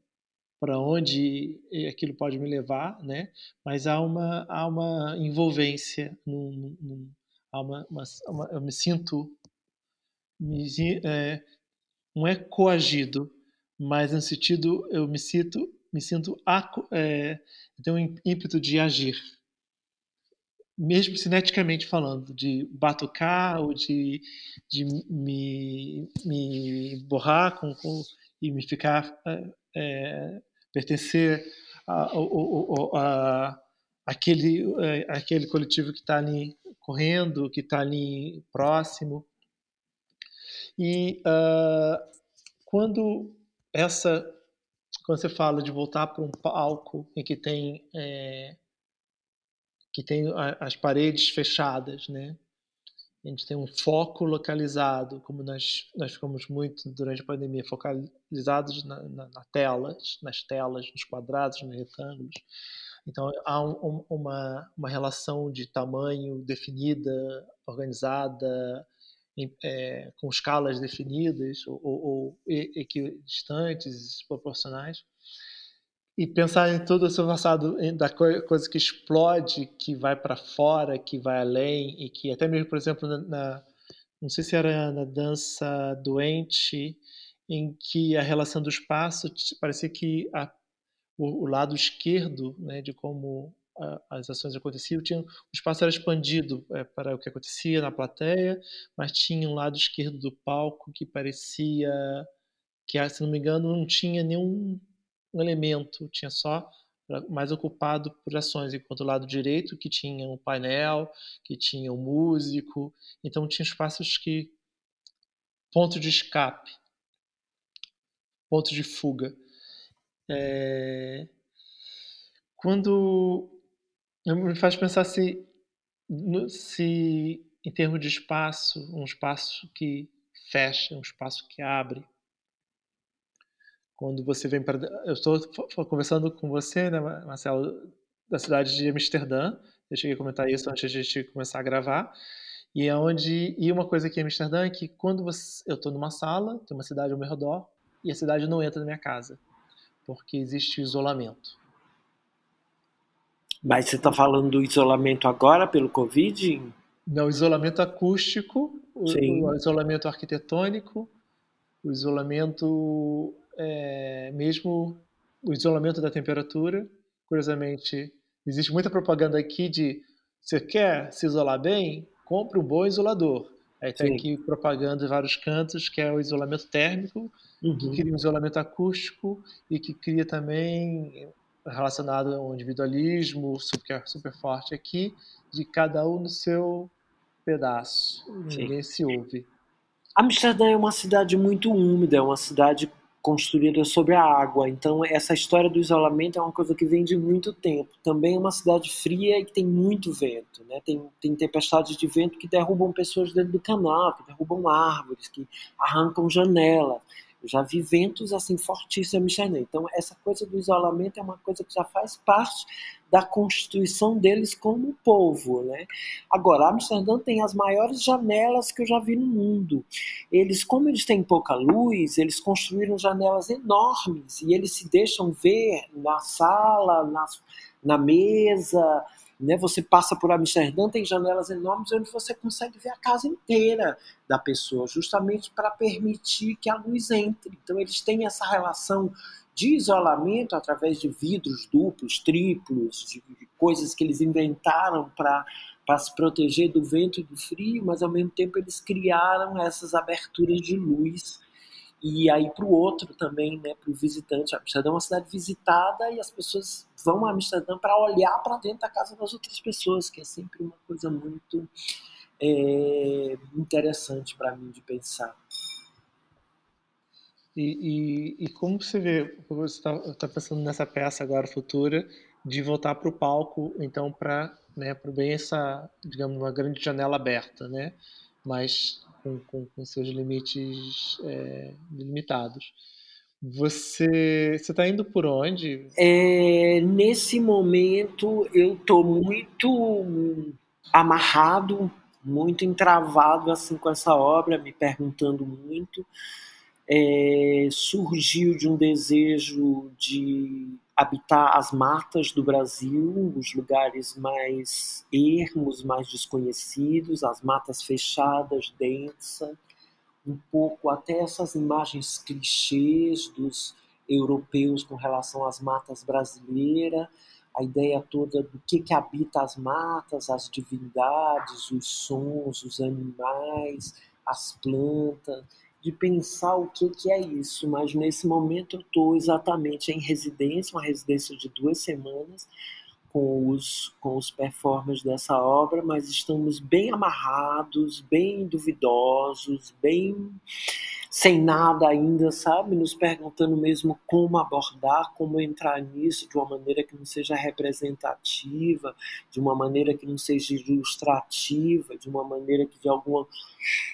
para onde aquilo pode me levar, né? Mas há uma há uma envolvência, num, num, há uma, uma, uma, eu me sinto me, é, não é coagido, mas no sentido eu me sinto me sinto é, tenho um ímpeto de agir, mesmo cineticamente falando, de batucar ou de, de me, me borrar com, com, e me ficar é, pertencer a, a, a, aquele, é, aquele coletivo que está ali correndo, que está ali próximo. E uh, quando essa, quando você fala de voltar para um palco em que tem é, que tem as paredes fechadas, né? A gente tem um foco localizado, como nós, nós ficamos muito durante a pandemia, focalizados na, na, na telas, nas telas, nos quadrados, nos retângulos. Então, há um, uma, uma relação de tamanho definida, organizada, em, é, com escalas definidas ou, ou, ou equidistantes, proporcionais. E pensar em todo o seu passado, da coisa que explode, que vai para fora, que vai além, e que até mesmo, por exemplo, na, na não sei se era na dança doente, em que a relação do espaço parecia que a o, o lado esquerdo né, de como a, as ações aconteciam, tinha, o espaço era expandido é, para o que acontecia na plateia, mas tinha um lado esquerdo do palco que parecia que, se não me engano, não tinha nenhum elemento, tinha só mais ocupado por ações, enquanto o lado direito que tinha um painel, que tinha um músico, então tinha espaços que ponto de escape, ponto de fuga. É... Quando me faz pensar se, se, em termos de espaço, um espaço que fecha, um espaço que abre. Quando você vem para. Eu estou conversando com você, né, Marcelo, da cidade de Amsterdã. Eu cheguei a comentar isso antes de a gente começar a gravar. E é onde e uma coisa aqui em Amsterdã é que quando você, eu estou numa sala, tem uma cidade ao meu redor e a cidade não entra na minha casa porque existe isolamento. Mas você está falando do isolamento agora pelo Covid? Não, isolamento acústico, o, o, isolamento arquitetônico, o isolamento é, mesmo o isolamento da temperatura. Curiosamente, existe muita propaganda aqui de você quer se isolar bem, compre um bom isolador. Aí tem aqui propaganda em vários cantos que é o isolamento térmico, uhum. que cria um isolamento acústico e que cria também relacionado ao individualismo, que é super forte aqui, de cada um no seu pedaço. Sim. Ninguém se ouve. Amsterdã é uma cidade muito úmida, é uma cidade construída sobre a água. Então, essa história do isolamento é uma coisa que vem de muito tempo. Também é uma cidade fria e que tem muito vento. Né? Tem, tem tempestades de vento que derrubam pessoas dentro do canal, que derrubam árvores, que arrancam janelas. Eu já vi ventos assim fortíssimos em Amsterdã. Então, essa coisa do isolamento é uma coisa que já faz parte da constituição deles como povo. Né? Agora, Amsterdã tem as maiores janelas que eu já vi no mundo. Eles, como eles têm pouca luz, eles construíram janelas enormes e eles se deixam ver na sala, na, na mesa, né? Você passa por Amsterdã, tem janelas enormes onde você consegue ver a casa inteira da pessoa, justamente para permitir que a luz entre. Então eles têm essa relação de isolamento através de vidros duplos, triplos, de, de coisas que eles inventaram para para se proteger do vento e do frio, mas ao mesmo tempo eles criaram essas aberturas de luz e aí para o outro também, né, para o visitante. Amsterdã é uma cidade visitada e as pessoas vão a Amsterdã para olhar para dentro da casa das outras pessoas, que é sempre uma coisa muito é, interessante para mim de pensar. E, e, e, como você vê, você está tá pensando nessa peça agora futura, de voltar para o palco, então para né, bem essa, digamos, uma grande janela aberta, né? Mas com, com, com seus limites é, limitados. Você está indo por onde? É, nesse momento eu estou muito amarrado, muito entravado assim com essa obra, me perguntando muito. É, surgiu de um desejo de habitar as matas do Brasil, os lugares mais ermos, mais desconhecidos, as matas fechadas, densas, um pouco até essas imagens clichês dos europeus com relação às matas brasileiras, a ideia toda do que, que habita as matas, as divindades, os sons, os animais, as plantas, de pensar o que, que é isso. Mas nesse momento eu estou exatamente em residência, uma residência de duas semanas, com os, com os performers dessa obra, mas estamos bem amarrados, bem duvidosos, bem sem nada ainda, sabe? Nos perguntando mesmo como abordar, como entrar nisso de uma maneira que não seja representativa, de uma maneira que não seja ilustrativa, de uma maneira que de alguma,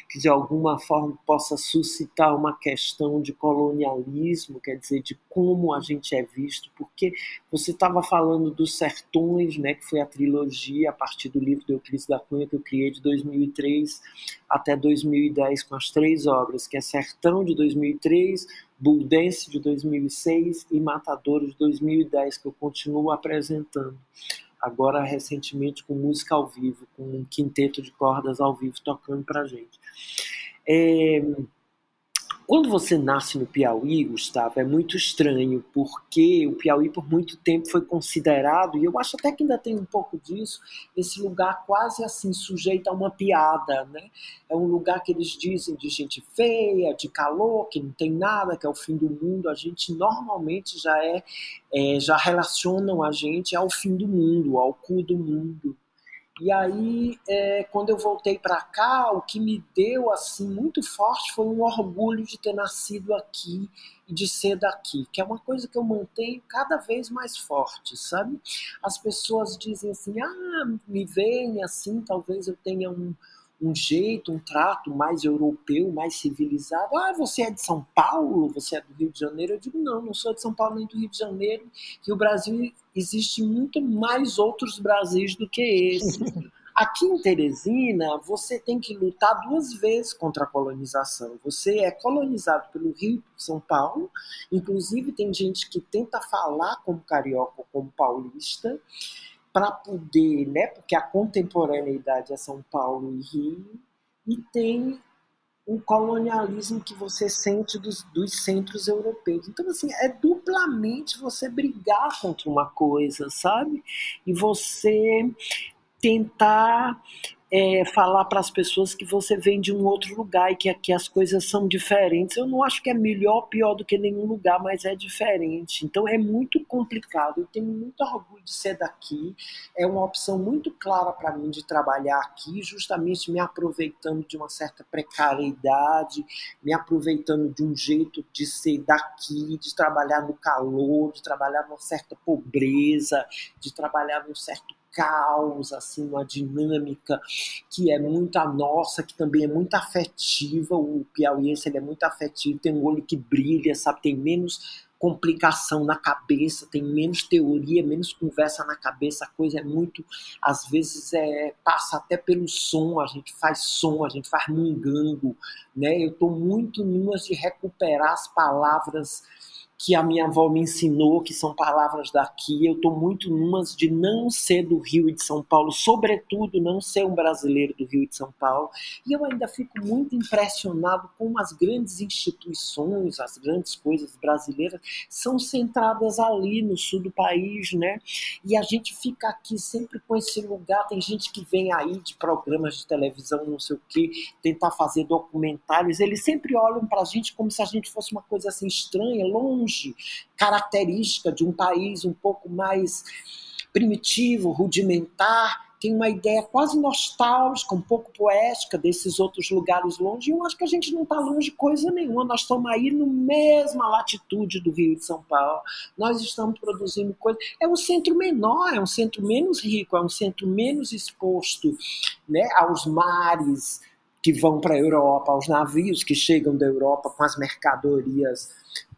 que de alguma forma possa suscitar uma questão de colonialismo, quer dizer, de como a gente é visto, porque você estava falando dos Sertões, né, que foi a trilogia a partir do livro de Euclides da Cunha que eu criei de 2003 até 2010 com as três obras, que é Sertão de 2003, Buldense de 2006 e Matadouro de 2010, que eu continuo apresentando. Agora, recentemente, com música ao vivo, com um quinteto de cordas ao vivo tocando pra gente. É, quando você nasce no Piauí, Gustavo, é muito estranho, porque o Piauí por muito tempo foi considerado, e eu acho até que ainda tem um pouco disso, esse lugar quase assim sujeito a uma piada, né? É um lugar que eles dizem de gente feia, de calor, que não tem nada, que é o fim do mundo. A gente normalmente já é, é já relacionam a gente ao fim do mundo, ao cu do mundo. E aí, é, quando eu voltei para cá, o que me deu assim muito forte foi um orgulho de ter nascido aqui e de ser daqui, que é uma coisa que eu mantenho cada vez mais forte, sabe? As pessoas dizem assim: ah, me veem assim, talvez eu tenha um, um jeito, um trato mais europeu, mais civilizado. Ah, você é de São Paulo? Você é do Rio de Janeiro? Eu digo, não, não sou de São Paulo nem do Rio de Janeiro, que o Brasil existe muito mais outros Brasis do que esse. Aqui em Teresina, você tem que lutar duas vezes contra a colonização. Você é colonizado pelo Rio e São Paulo, inclusive tem gente que tenta falar como carioca ou como paulista, para poder, né, porque a contemporaneidade é São Paulo e Rio, e tem o colonialismo que você sente dos, dos centros europeus. Então, assim, é duplamente você brigar contra uma coisa, sabe? E você tentar é, falar para as pessoas que você vem de um outro lugar e que aqui as coisas são diferentes. Eu não acho que é melhor ou pior do que nenhum lugar, mas é diferente. Então é muito complicado. Eu tenho muito orgulho de ser daqui. É uma opção muito clara para mim de trabalhar aqui, justamente me aproveitando de uma certa precariedade, me aproveitando de um jeito de ser daqui, de trabalhar no calor, de trabalhar numa certa pobreza, de trabalhar num certo caos, assim, uma dinâmica que é muito a nossa, que também é muito afetiva. O piauiense ele é muito afetivo, tem um olho que brilha, sabe? Tem menos complicação na cabeça, tem menos teoria, menos conversa na cabeça, a coisa é muito, às vezes é passa até pelo som, a gente faz som, a gente faz mungango, né? Eu estou muito numas de recuperar as palavras que a minha avó me ensinou, que são palavras daqui. Eu estou muito numas de não ser do Rio e de São Paulo, sobretudo não ser um brasileiro do Rio e de São Paulo. E eu ainda fico muito impressionado como as grandes instituições, as grandes coisas brasileiras são centradas ali no sul do país, né? E a gente fica aqui sempre com esse lugar. Tem gente que vem aí de programas de televisão, não sei o quê, tentar fazer documentários. Eles sempre olham para a gente como se a gente fosse uma coisa assim estranha, longe característica de um país um pouco mais primitivo, rudimentar, tem uma ideia quase nostálgica, um pouco poética desses outros lugares longe. E eu acho que a gente não está longe de coisa nenhuma. Nós estamos aí na mesma latitude do Rio de São Paulo. Nós estamos produzindo coisas. É um centro menor, é um centro menos rico, é um centro menos exposto né, aos mares que vão para a Europa, aos navios que chegam da Europa com as mercadorias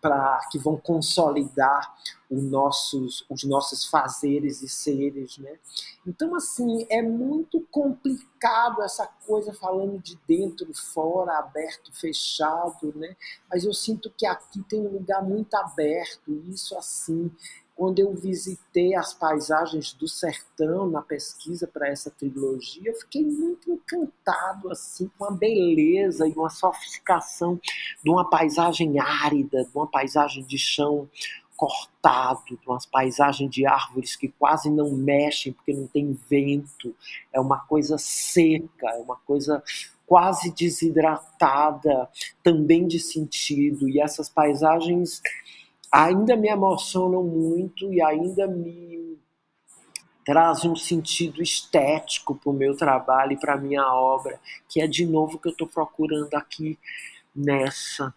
para que vão consolidar nossos, os nossos fazeres e seres, né? Então assim é muito complicado essa coisa falando de dentro, fora, aberto, fechado, né? Mas eu sinto que aqui tem um lugar muito aberto, isso assim quando eu visitei as paisagens do sertão na pesquisa para essa trilogia, eu fiquei muito encantado assim com a beleza e uma sofisticação de uma paisagem árida, de uma paisagem de chão cortado, de umas paisagens de árvores que quase não mexem porque não tem vento, é uma coisa seca, é uma coisa quase desidratada, também de sentido, e essas paisagens ainda me emocionam muito e ainda me trazem um sentido estético para o meu trabalho e para a minha obra, que é de novo que eu estou procurando aqui nessa.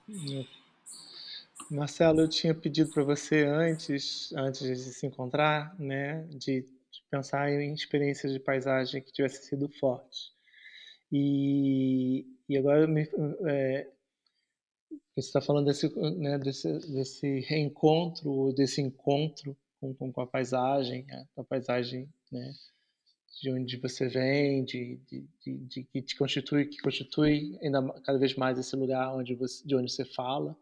Marcelo, eu tinha pedido para você antes, antes de se encontrar, né, de pensar em experiências de paisagem que tivessem sido fortes. E, e agora me, é, você está falando desse, né, desse, desse reencontro, desse encontro com, com, a paisagem, né, a paisagem né, de onde você vem, de, de, de, de, que te constitui, que constitui ainda cada vez mais esse lugar onde você, de onde você fala.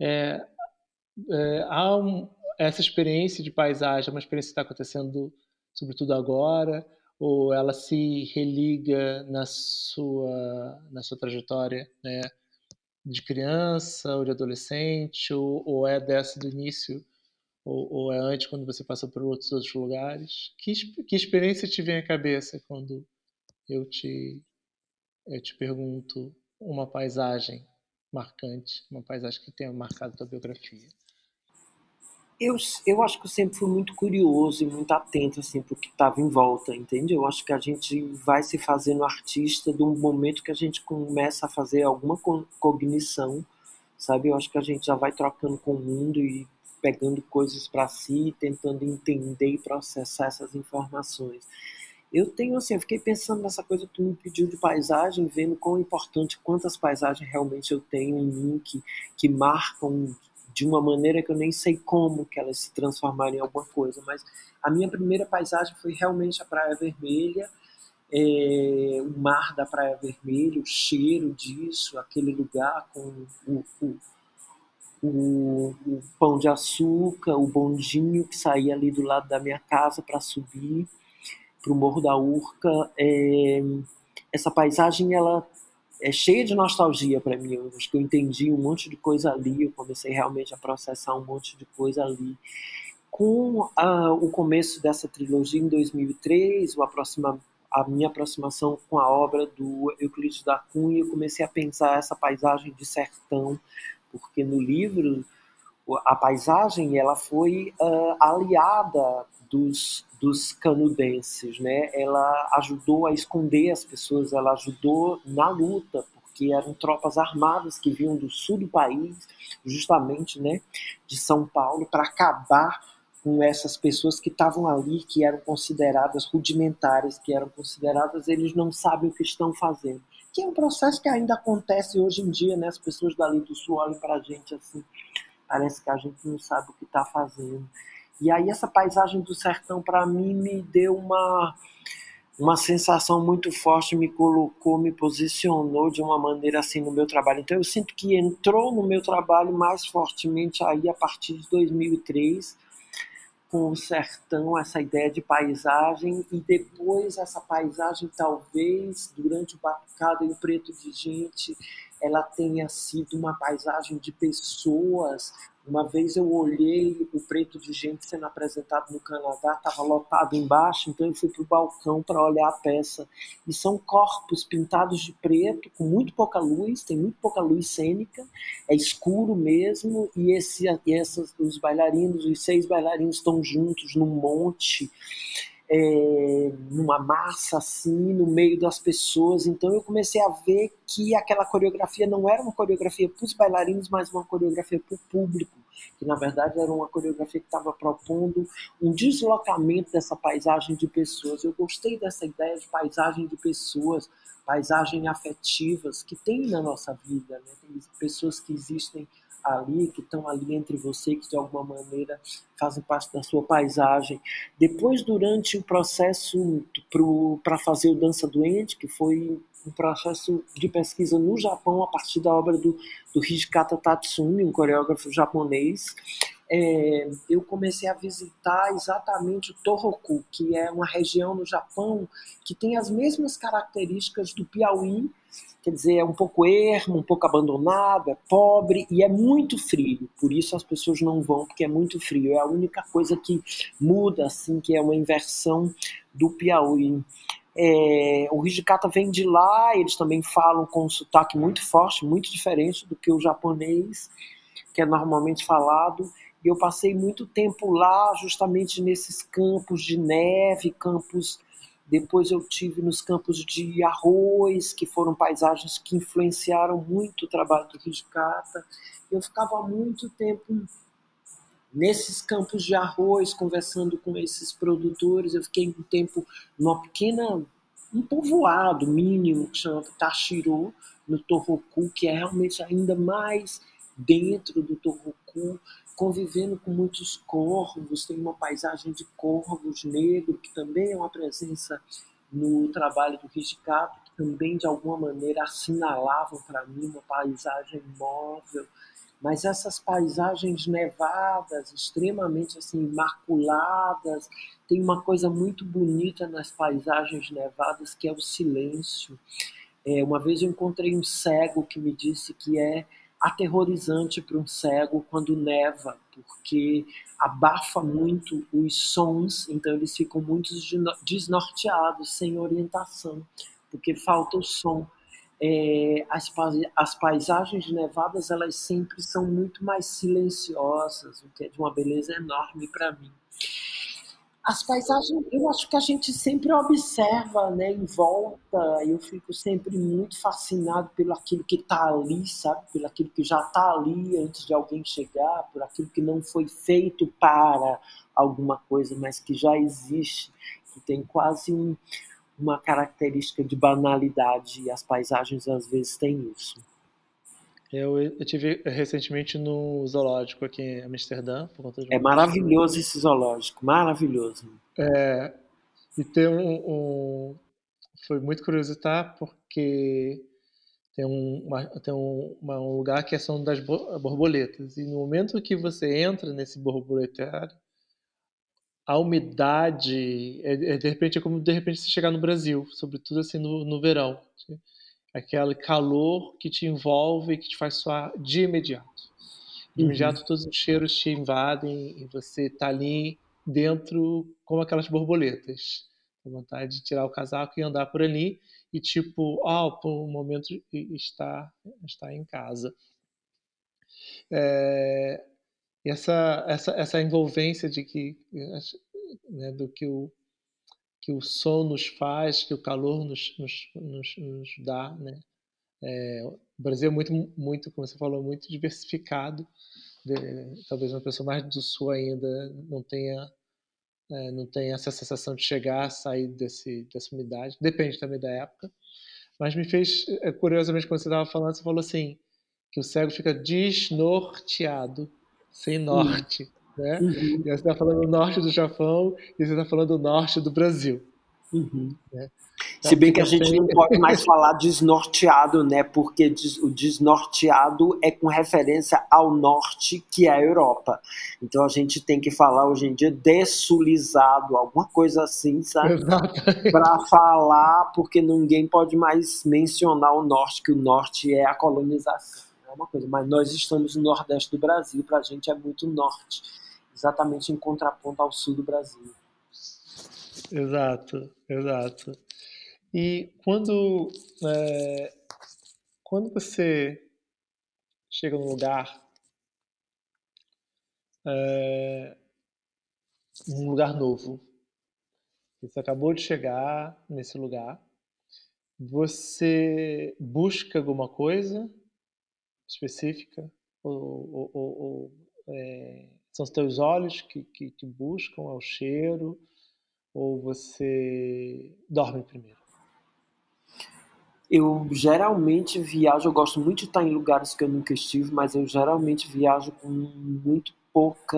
É, é, há um, essa experiência de paisagem, é uma experiência que está acontecendo sobretudo agora, ou ela se religa na sua na sua trajetória, né? De criança ou de adolescente, ou, ou é dessa do início, ou, ou, é antes, quando você passa por outros, outros lugares? Que, que experiência te vem à cabeça quando eu te, eu te pergunto uma paisagem marcante, uma paisagem que tenha marcado a tua biografia? Eu, eu acho que eu sempre fui muito curioso e muito atento assim para o que estava em volta, entende? Eu acho que a gente vai se fazendo artista do momento que a gente começa a fazer alguma cognição, sabe? Eu acho que a gente já vai trocando com o mundo e pegando coisas para si, tentando entender e processar essas informações. Eu tenho assim, eu fiquei pensando nessa coisa que tu me pediu de paisagem, vendo quão importante, quantas paisagens realmente eu tenho em mim que, que marcam de uma maneira que eu nem sei como que elas se transformaram em alguma coisa, mas a minha primeira paisagem foi realmente a Praia Vermelha, é, o mar da Praia Vermelha, o cheiro disso, aquele lugar com o, o, o, o pão de açúcar, o bondinho que saía ali do lado da minha casa para subir para o Morro da Urca. É, essa paisagem ela é cheia de nostalgia para mim. Eu acho que eu entendi um monte de coisa ali, eu comecei realmente a processar um monte de coisa ali. Com a, o começo dessa trilogia em 2003, o aproxima, a minha aproximação com a obra do Euclides da Cunha, eu comecei a pensar essa paisagem de sertão, porque no livro a paisagem ela foi uh, aliada dos dos canudenses, né? Ela ajudou a esconder as pessoas, ela ajudou na luta, porque eram tropas armadas que vinham do sul do país, justamente, né, de São Paulo, para acabar com essas pessoas que estavam ali, que eram consideradas rudimentares, que eram consideradas eles não sabem o que estão fazendo. Que é um processo que ainda acontece hoje em dia, né? As pessoas dali do sul olham para a gente assim, parece que a gente não sabe o que está fazendo. E aí essa paisagem do sertão para mim me deu uma uma sensação muito forte, me colocou, me posicionou de uma maneira assim no meu trabalho. Então eu sinto que entrou no meu trabalho mais fortemente aí a partir de 2003 com o sertão, essa ideia de paisagem e depois essa paisagem talvez durante o batucado o preto de gente ela tenha sido uma paisagem de pessoas uma vez eu olhei o preto de gente sendo apresentado no Canadá, estava lotado embaixo, então eu fui para o balcão para olhar a peça. E são corpos pintados de preto, com muito pouca luz, tem muito pouca luz cênica, é escuro mesmo, e, esse, e essas, os bailarinos, os seis bailarinos estão juntos num monte é, numa massa assim, no meio das pessoas. Então eu comecei a ver que aquela coreografia não era uma coreografia para os bailarinos, mas uma coreografia para o público, que na verdade era uma coreografia que estava propondo um deslocamento dessa paisagem de pessoas. Eu gostei dessa ideia de paisagem de pessoas, paisagem afetivas que tem na nossa vida, né? Tem pessoas que existem ali, que estão ali entre você, que de alguma maneira fazem parte da sua paisagem. Depois, durante o processo para fazer o Dança Doente, que foi um processo de pesquisa no Japão a partir da obra do, do Hijikata Tatsumi, um coreógrafo japonês, é, eu comecei a visitar exatamente o Tohoku, que é uma região no Japão que tem as mesmas características do Piauí, quer dizer, é um pouco ermo, um pouco abandonado, é pobre e é muito frio. Por isso as pessoas não vão, porque é muito frio. É a única coisa que muda, assim, que é uma inversão do Piauí. É, o Hijikata vem de lá, eles também falam com um sotaque muito forte, muito diferente do que o japonês, que é normalmente falado. E eu passei muito tempo lá, justamente nesses campos de neve, campos. Depois eu tive nos campos de arroz, que foram paisagens que influenciaram muito o trabalho do Hijikata. Eu ficava muito tempo nesses campos de arroz, conversando com esses produtores. Eu fiquei um tempo numa pequena, um povoado mínimo que chama Tashiro, no Tohoku, que é realmente ainda mais dentro do Tohoku, convivendo com muitos corvos, tem uma paisagem de corvos negros, que também é uma presença no trabalho do Hijikato, que também de alguma maneira assinalavam para mim uma paisagem móvel. Mas essas paisagens nevadas, extremamente assim imaculadas, tem uma coisa muito bonita nas paisagens nevadas que é o silêncio. É, uma vez eu encontrei um cego que me disse que é aterrorizante para um cego quando neva, porque abafa muito os sons, então eles ficam muito desnorteados, sem orientação, porque falta o som. É, as, as paisagens nevadas elas sempre são muito mais silenciosas, o que é de uma beleza enorme para mim as paisagens, eu acho que a gente sempre observa, né, em volta. Eu fico sempre muito fascinado pelo aquilo que está ali, sabe? Pelo aquilo que já está ali antes de alguém chegar, por aquilo que não foi feito para alguma coisa, mas que já existe, que tem quase um, uma característica de banalidade. E as paisagens às vezes têm isso. Eu, eu tive recentemente no zoológico aqui em Amsterdã. é maravilhoso esse zoológico, maravilhoso. É, e tem um, um, Foi muito curioso estar porque tem, um, uma, tem um, uma, um lugar que é são das borboletas. E no momento que você entra nesse borboletário, a umidade é, é, de repente é como de repente você chegar no Brasil, sobretudo assim no, no verão aquele calor que te envolve e que te faz suar de imediato. De uhum. imediato, todos os cheiros te invadem e você está ali dentro como aquelas borboletas. Com vontade de tirar o casaco e andar por ali e tipo, oh, por um momento está, está em casa. É, essa, essa, essa envolvência de que, né, do que o, que o sol nos faz, que o calor nos, nos, nos, nos dá, né? É, o Brasil é muito, muito, como você falou, muito diversificado. De, talvez uma pessoa mais do sul ainda não tenha é, não tenha essa sensação de chegar, sair desse, dessa umidade. Depende também da época. Mas me fez, é, curiosamente, quando você estava falando, você falou assim, que o cego fica desnorteado, sem norte. Né? Uhum. E você está falando do norte do Japão e você está falando do norte do Brasil. Uhum. Né? Se bem que a gente não pode mais falar desnorteado, né? Porque o desnorteado é com referência ao norte, que é a Europa. Então a gente tem que falar hoje em dia dessulizado, alguma coisa assim, sabe? Para falar, porque ninguém pode mais mencionar o norte, que o norte é a colonização. É uma coisa, mas nós estamos no nordeste do Brasil, para a gente é muito norte exatamente em contraponto ao sul do Brasil. Exato, exato. E quando, é, quando você chega num lugar, é, um lugar novo, você acabou de chegar nesse lugar, você busca alguma coisa específica ou, ou, ou, ou é, são os teus olhos que, que, que buscam, é o cheiro? Ou você dorme primeiro? Eu geralmente viajo, eu gosto muito de estar em lugares que eu nunca estive, mas eu geralmente viajo com muito pouca,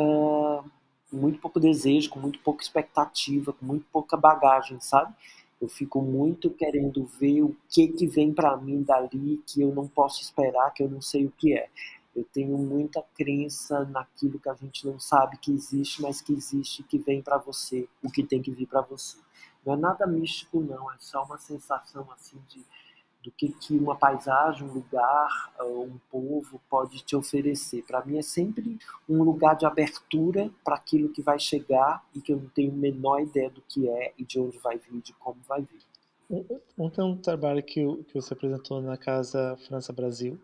muito pouco desejo, com muito pouca expectativa, com muito pouca bagagem, sabe? Eu fico muito querendo ver o que que vem para mim dali que eu não posso esperar, que eu não sei o que é. Eu tenho muita crença naquilo que a gente não sabe que existe, mas que existe, que vem para você, o que tem que vir para você. Não é nada místico, não, é só uma sensação assim de do que, que uma paisagem, um lugar, um povo pode te oferecer. Para mim é sempre um lugar de abertura para aquilo que vai chegar e que eu não tenho a menor ideia do que é e de onde vai vir, de como vai vir. Ontem um trabalho que, que você apresentou na Casa França Brasil,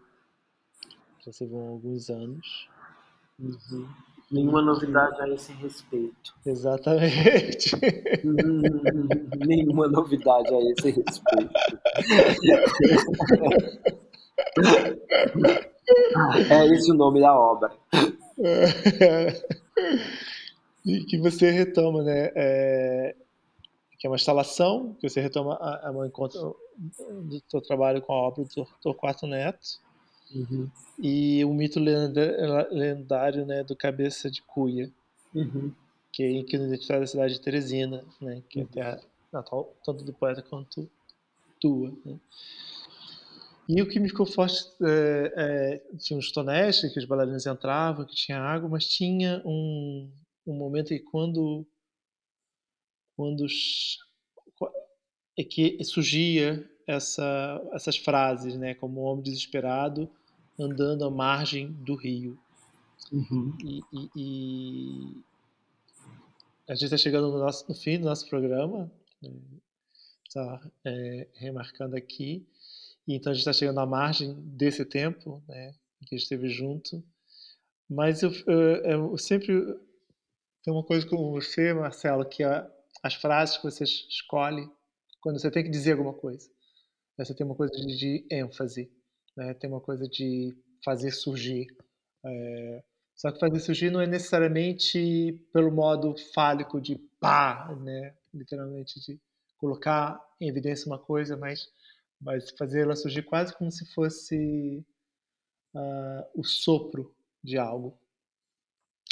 já se vão alguns anos. Uhum. Nenhuma novidade a esse respeito. Exatamente. Nenhuma novidade a esse respeito. é esse o nome da obra. E que você retoma, né? É, que é uma instalação, que você retoma a, a um encontro do seu trabalho com a obra do Torquato Neto. Uhum. E o mito lendário né, do Cabeça de Cuia, uhum. que é identidade da cidade de Teresina, né, que é a terra natal tanto do poeta quanto tua. Né. E o que me ficou forte é, é, tinha uns tonéis que os bailarinos entravam, que tinha água, mas tinha um, um momento que quando quando é que surgia essa, essas frases, né, como um homem desesperado andando à margem do rio. Uhum. E, e, e, a gente está chegando no, nosso, no fim do nosso programa, está né, é, remarcando aqui, e então a gente está chegando à margem desse tempo, né, que a gente esteve junto. Mas eu, eu, eu sempre tenho uma coisa com você, Marcelo, que é as frases que você escolhe quando você tem que dizer alguma coisa. Você tem uma coisa de, de ênfase, né? tem uma coisa de fazer surgir. É... Só que fazer surgir não é necessariamente pelo modo fálico de pá, né? literalmente de colocar em evidência uma coisa, mas, mas fazer ela surgir quase como se fosse uh, o sopro de algo,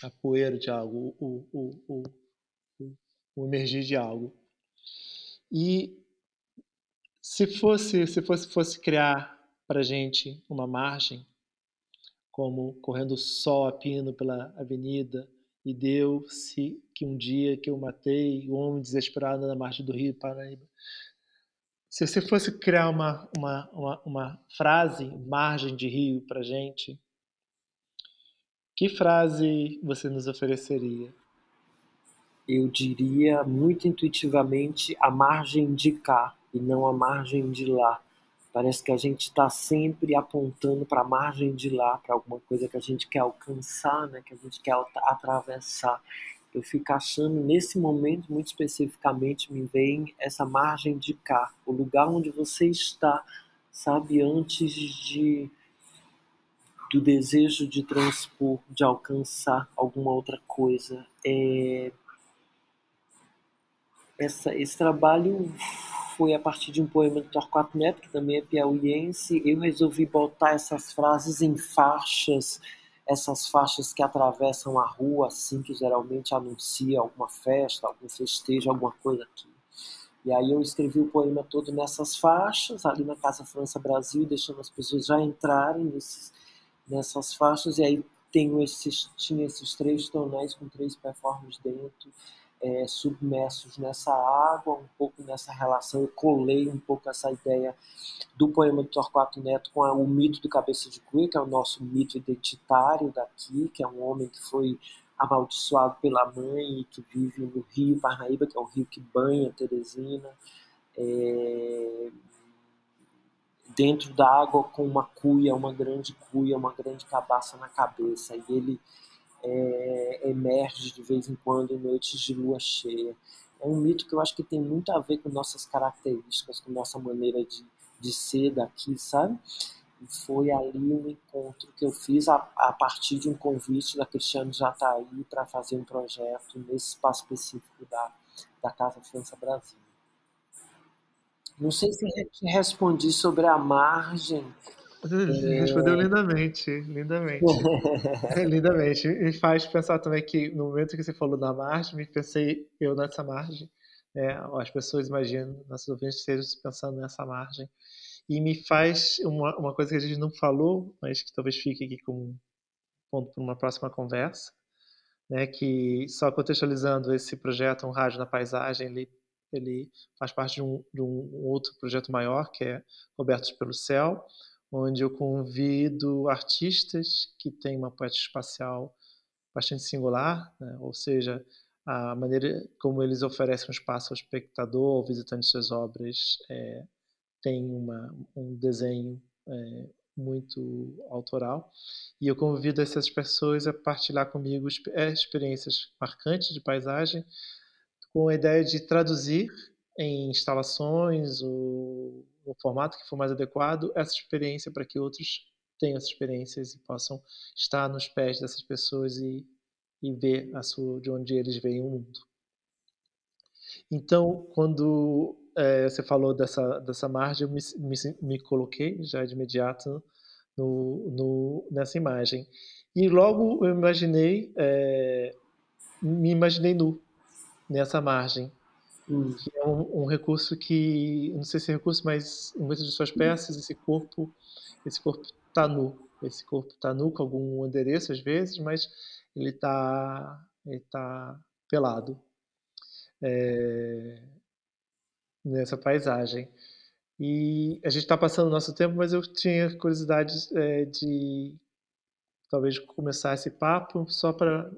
a poeira de algo, o, o, o, o, emergir de algo. E se fosse, se fosse, fosse criar para gente uma margem, como correndo sol a pino pela avenida, e deu-se que um dia que eu matei o homem desesperado na margem do rio Paraíba. Se você fosse criar uma, uma, uma, uma frase, margem de rio para gente, que frase você nos ofereceria? Eu diria muito intuitivamente a margem de cá e não a margem de lá. Parece que a gente está sempre apontando para a margem de lá, para alguma coisa que a gente quer alcançar, né? que a gente quer atravessar. Eu fico achando, nesse momento, muito especificamente, me vem essa margem de cá, o lugar onde você está, sabe, antes de do desejo de transpor, de alcançar alguma outra coisa. É... Essa, esse trabalho foi a partir de um poema do Torquato Neto, que também é piauiense, eu resolvi botar essas frases em faixas, essas faixas que atravessam a rua, assim, que geralmente anuncia alguma festa, algum festejo, alguma coisa aqui. E aí eu escrevi o poema todo nessas faixas, ali na Casa França Brasil, deixando as pessoas já entrarem nesses, nessas faixas, e aí tenho esses, tinha esses três tonais com três performances dentro, é, submersos nessa água, um pouco nessa relação. Eu colei um pouco essa ideia do poema do Torquato Neto com a, o mito do Cabeça de Cuia, que é o nosso mito identitário daqui, que é um homem que foi amaldiçoado pela mãe e que vive no rio Parnaíba, que é o rio que banha Teresina, é, dentro da água com uma cuia, uma grande cuia, uma grande cabaça na cabeça. E ele é, emerge de vez em quando em noites de lua cheia. É um mito que eu acho que tem muito a ver com nossas características, com nossa maneira de, de ser daqui, sabe? E foi ali um encontro que eu fiz a, a partir de um convite da Cristiane Jataí para fazer um projeto nesse espaço específico da, da Casa França Brasil. Não sei se respondi sobre a margem Respondeu lindamente, lindamente. lindamente. Me faz pensar também que no momento que você falou da margem, me pensei eu nessa margem. É, as pessoas imaginam, nossos ouvintes estejam pensando nessa margem. e me faz uma, uma coisa que a gente não falou, mas que talvez fique aqui como ponto para uma próxima conversa, né, que só contextualizando esse projeto Um Rádio na Paisagem, ele, ele faz parte de um, de um outro projeto maior, que é Cobertos pelo Céu, onde eu convido artistas que têm uma poética espacial bastante singular, né, ou seja, a maneira como eles oferecem um espaço ao espectador, ao visitante de suas obras, é, tem uma, um desenho é, muito autoral. E eu convido essas pessoas a partilhar comigo é, experiências marcantes de paisagem, com a ideia de traduzir em instalações, o, o formato que for mais adequado, essa experiência para que outros tenham essas experiências e possam estar nos pés dessas pessoas e, e ver sua, de onde eles veem o mundo. Então, quando é, você falou dessa, dessa margem, eu me, me, me coloquei já de imediato no, no, nessa imagem. E logo eu imaginei, é, me imaginei nu nessa margem. Hum. Que é um, um, recurso que, não sei se é recurso, mas em muitas de suas peças, esse corpo esse corpo está nu. Esse corpo está nu com algum endereço às vezes, mas ele está ele tá pelado. É, nessa paisagem. E a gente está passando o nosso tempo, mas eu tinha curiosidade é, de talvez começar esse papo só para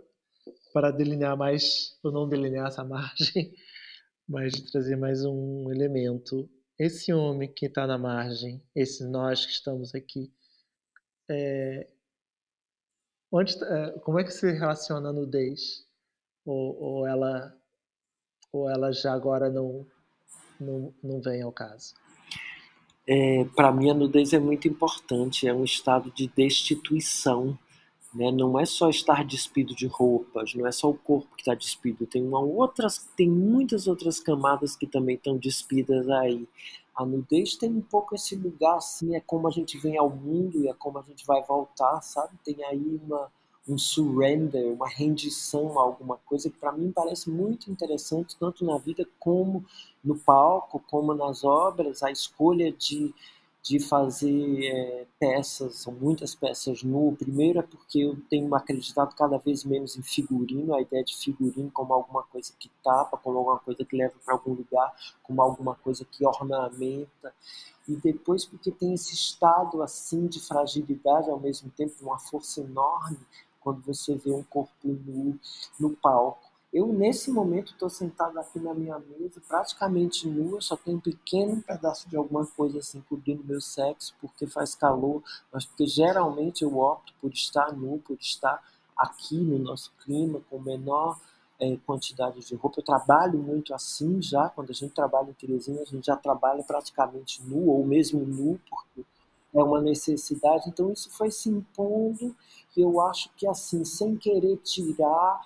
para delinear mais, ou não delinear essa margem, mas de trazer mais um elemento. Esse homem que está na margem, esse nós que estamos aqui, é, onde, é, como é que se relaciona a nudez? Ou, ou, ela, ou ela já agora não, não, não vem ao caso? É, Para mim, a nudez é muito importante, é um estado de destituição. Né? Não é só estar despido de roupas, não é só o corpo que está despido, tem, uma outras, tem muitas outras camadas que também estão despidas aí. A nudez tem um pouco esse lugar assim, é como a gente vem ao mundo e é como a gente vai voltar, sabe? Tem aí uma, um surrender, uma rendição a alguma coisa que para mim parece muito interessante, tanto na vida como no palco, como nas obras, a escolha de, de fazer é, peças, são muitas peças nu. Primeiro é porque eu tenho acreditado cada vez menos em figurino, a ideia de figurino como alguma coisa que tapa, como alguma coisa que leva para algum lugar, como alguma coisa que ornamenta e depois porque tem esse estado assim de fragilidade ao mesmo tempo uma força enorme quando você vê um corpo nu no palco. Eu, nesse momento, estou sentado aqui na minha mesa, praticamente nu, só tenho um pequeno pedaço de alguma coisa assim cobrindo meu sexo, porque faz calor, mas porque geralmente eu opto por estar nu, por estar aqui no nosso clima, com menor é, quantidade de roupa. Eu trabalho muito assim já, quando a gente trabalha em Teresina, a gente já trabalha praticamente nu, ou mesmo nu, porque é uma necessidade. Então isso foi se impondo e eu acho que assim, sem querer tirar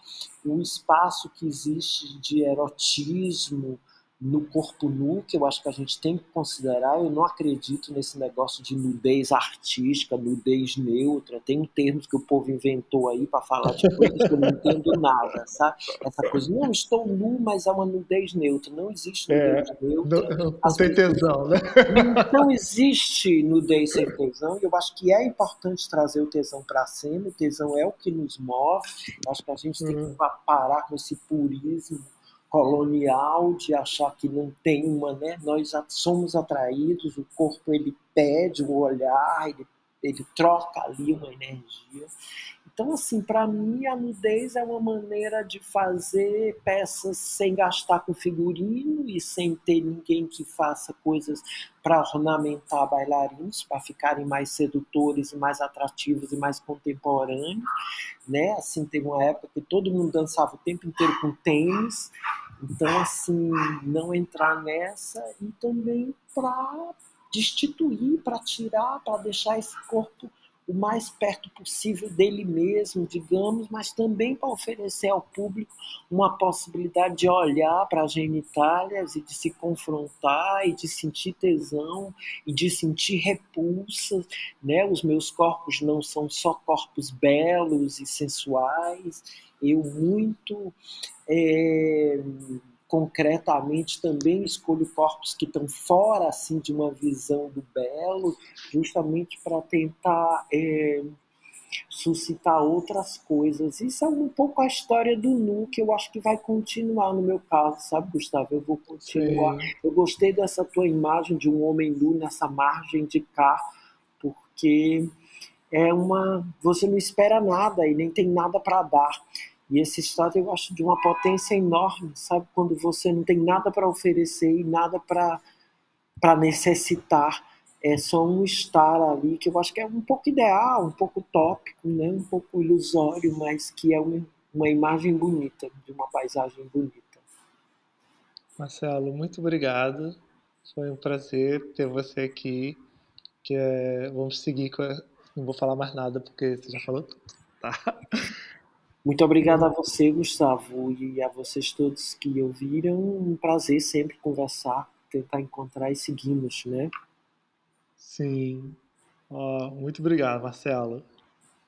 o espaço que existe de erotismo, no corpo nu, que eu acho que a gente tem que considerar. Eu não acredito nesse negócio de nudez artística, nudez neutra. Tem um termo que o povo inventou aí para falar de coisas que eu não entendo nada, sabe? Essa coisa, não, estou nu, mas é uma nudez neutra. Não existe é, nudez é, neutra. Não, não tem tesão, né? Não existe nudez sem tesão. E eu acho que é importante trazer o tesão para cima. O tesão é o que nos move. Eu acho que a gente tem que uhum. parar com esse purismo colonial de achar que não tem uma, né? Nós somos atraídos, o corpo ele pede o olhar, ele, ele troca ali uma energia. Então, assim, para mim a nudez é uma maneira de fazer peças sem gastar com figurino e sem ter ninguém que faça coisas para ornamentar bailarinos, para ficarem mais sedutores mais atrativos e mais contemporâneos, né? Assim, teve uma época que todo mundo dançava o tempo inteiro com tênis, então, assim, não entrar nessa e também para destituir, para tirar, para deixar esse corpo o mais perto possível dele mesmo, digamos, mas também para oferecer ao público uma possibilidade de olhar para as genitálias e de se confrontar e de sentir tesão e de sentir repulsa, né? Os meus corpos não são só corpos belos e sensuais, eu muito é, concretamente também escolho corpos que estão fora assim de uma visão do belo, justamente para tentar é, suscitar outras coisas. Isso é um pouco a história do nu que eu acho que vai continuar no meu caso, sabe, Gustavo? Eu vou continuar. Sim. Eu gostei dessa tua imagem de um homem nu nessa margem de cá, porque é uma você não espera nada e nem tem nada para dar. E esse estado eu acho de uma potência enorme, sabe? Quando você não tem nada para oferecer e nada para necessitar, é só um estar ali que eu acho que é um pouco ideal, um pouco tópico, né? Um pouco ilusório, mas que é uma, uma imagem bonita de uma paisagem bonita. Marcelo, muito obrigado. Foi um prazer ter você aqui. Que é... vamos seguir com a... não vou falar mais nada porque você já falou tudo, tá? Muito obrigado a você, Gustavo, e a vocês todos que ouviram. Um prazer sempre conversar, tentar encontrar e seguirmos, né? Sim. Oh, muito obrigado, Marcelo.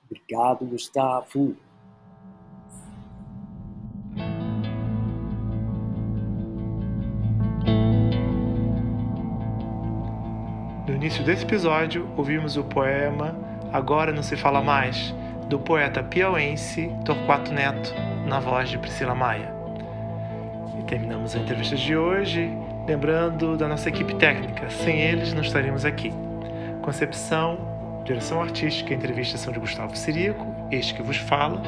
Obrigado, Gustavo. No início desse episódio, ouvimos o poema Agora Não Se Fala Mais do poeta piauense Torquato Neto, na voz de Priscila Maia. E terminamos a entrevista de hoje lembrando da nossa equipe técnica. Sem eles não estaríamos aqui. Concepção, direção artística e entrevista são de Gustavo Sirico, este que vos fala.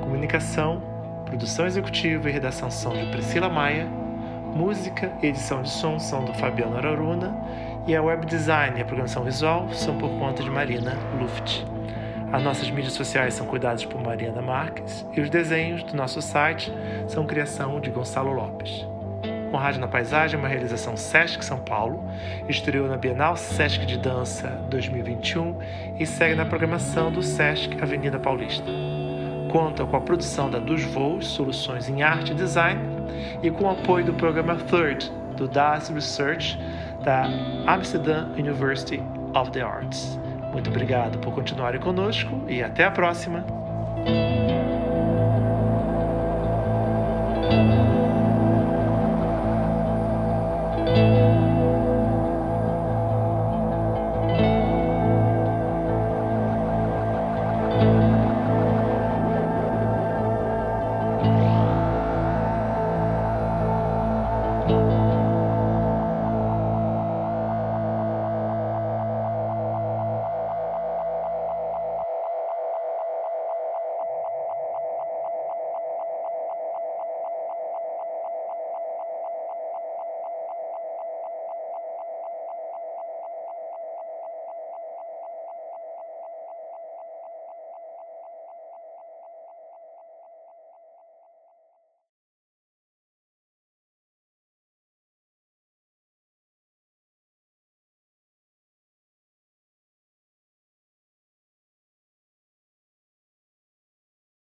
Comunicação, produção executiva e redação são de Priscila Maia. Música e edição de som são do Fabiano Araruna. E a web design e a programação visual são por conta de Marina Luft. As nossas mídias sociais são cuidadas por Mariana Marques e os desenhos do nosso site são criação de Gonçalo Lopes. O Rádio na Paisagem é uma realização Sesc São Paulo, estreou na Bienal Sesc de Dança 2021 e segue na programação do Sesc Avenida Paulista. Conta com a produção da Dos Voos, Soluções em Arte e Design, e com o apoio do programa Third, do DAS Research, da Amsterdam University of the Arts. Muito obrigado por continuarem conosco e até a próxima!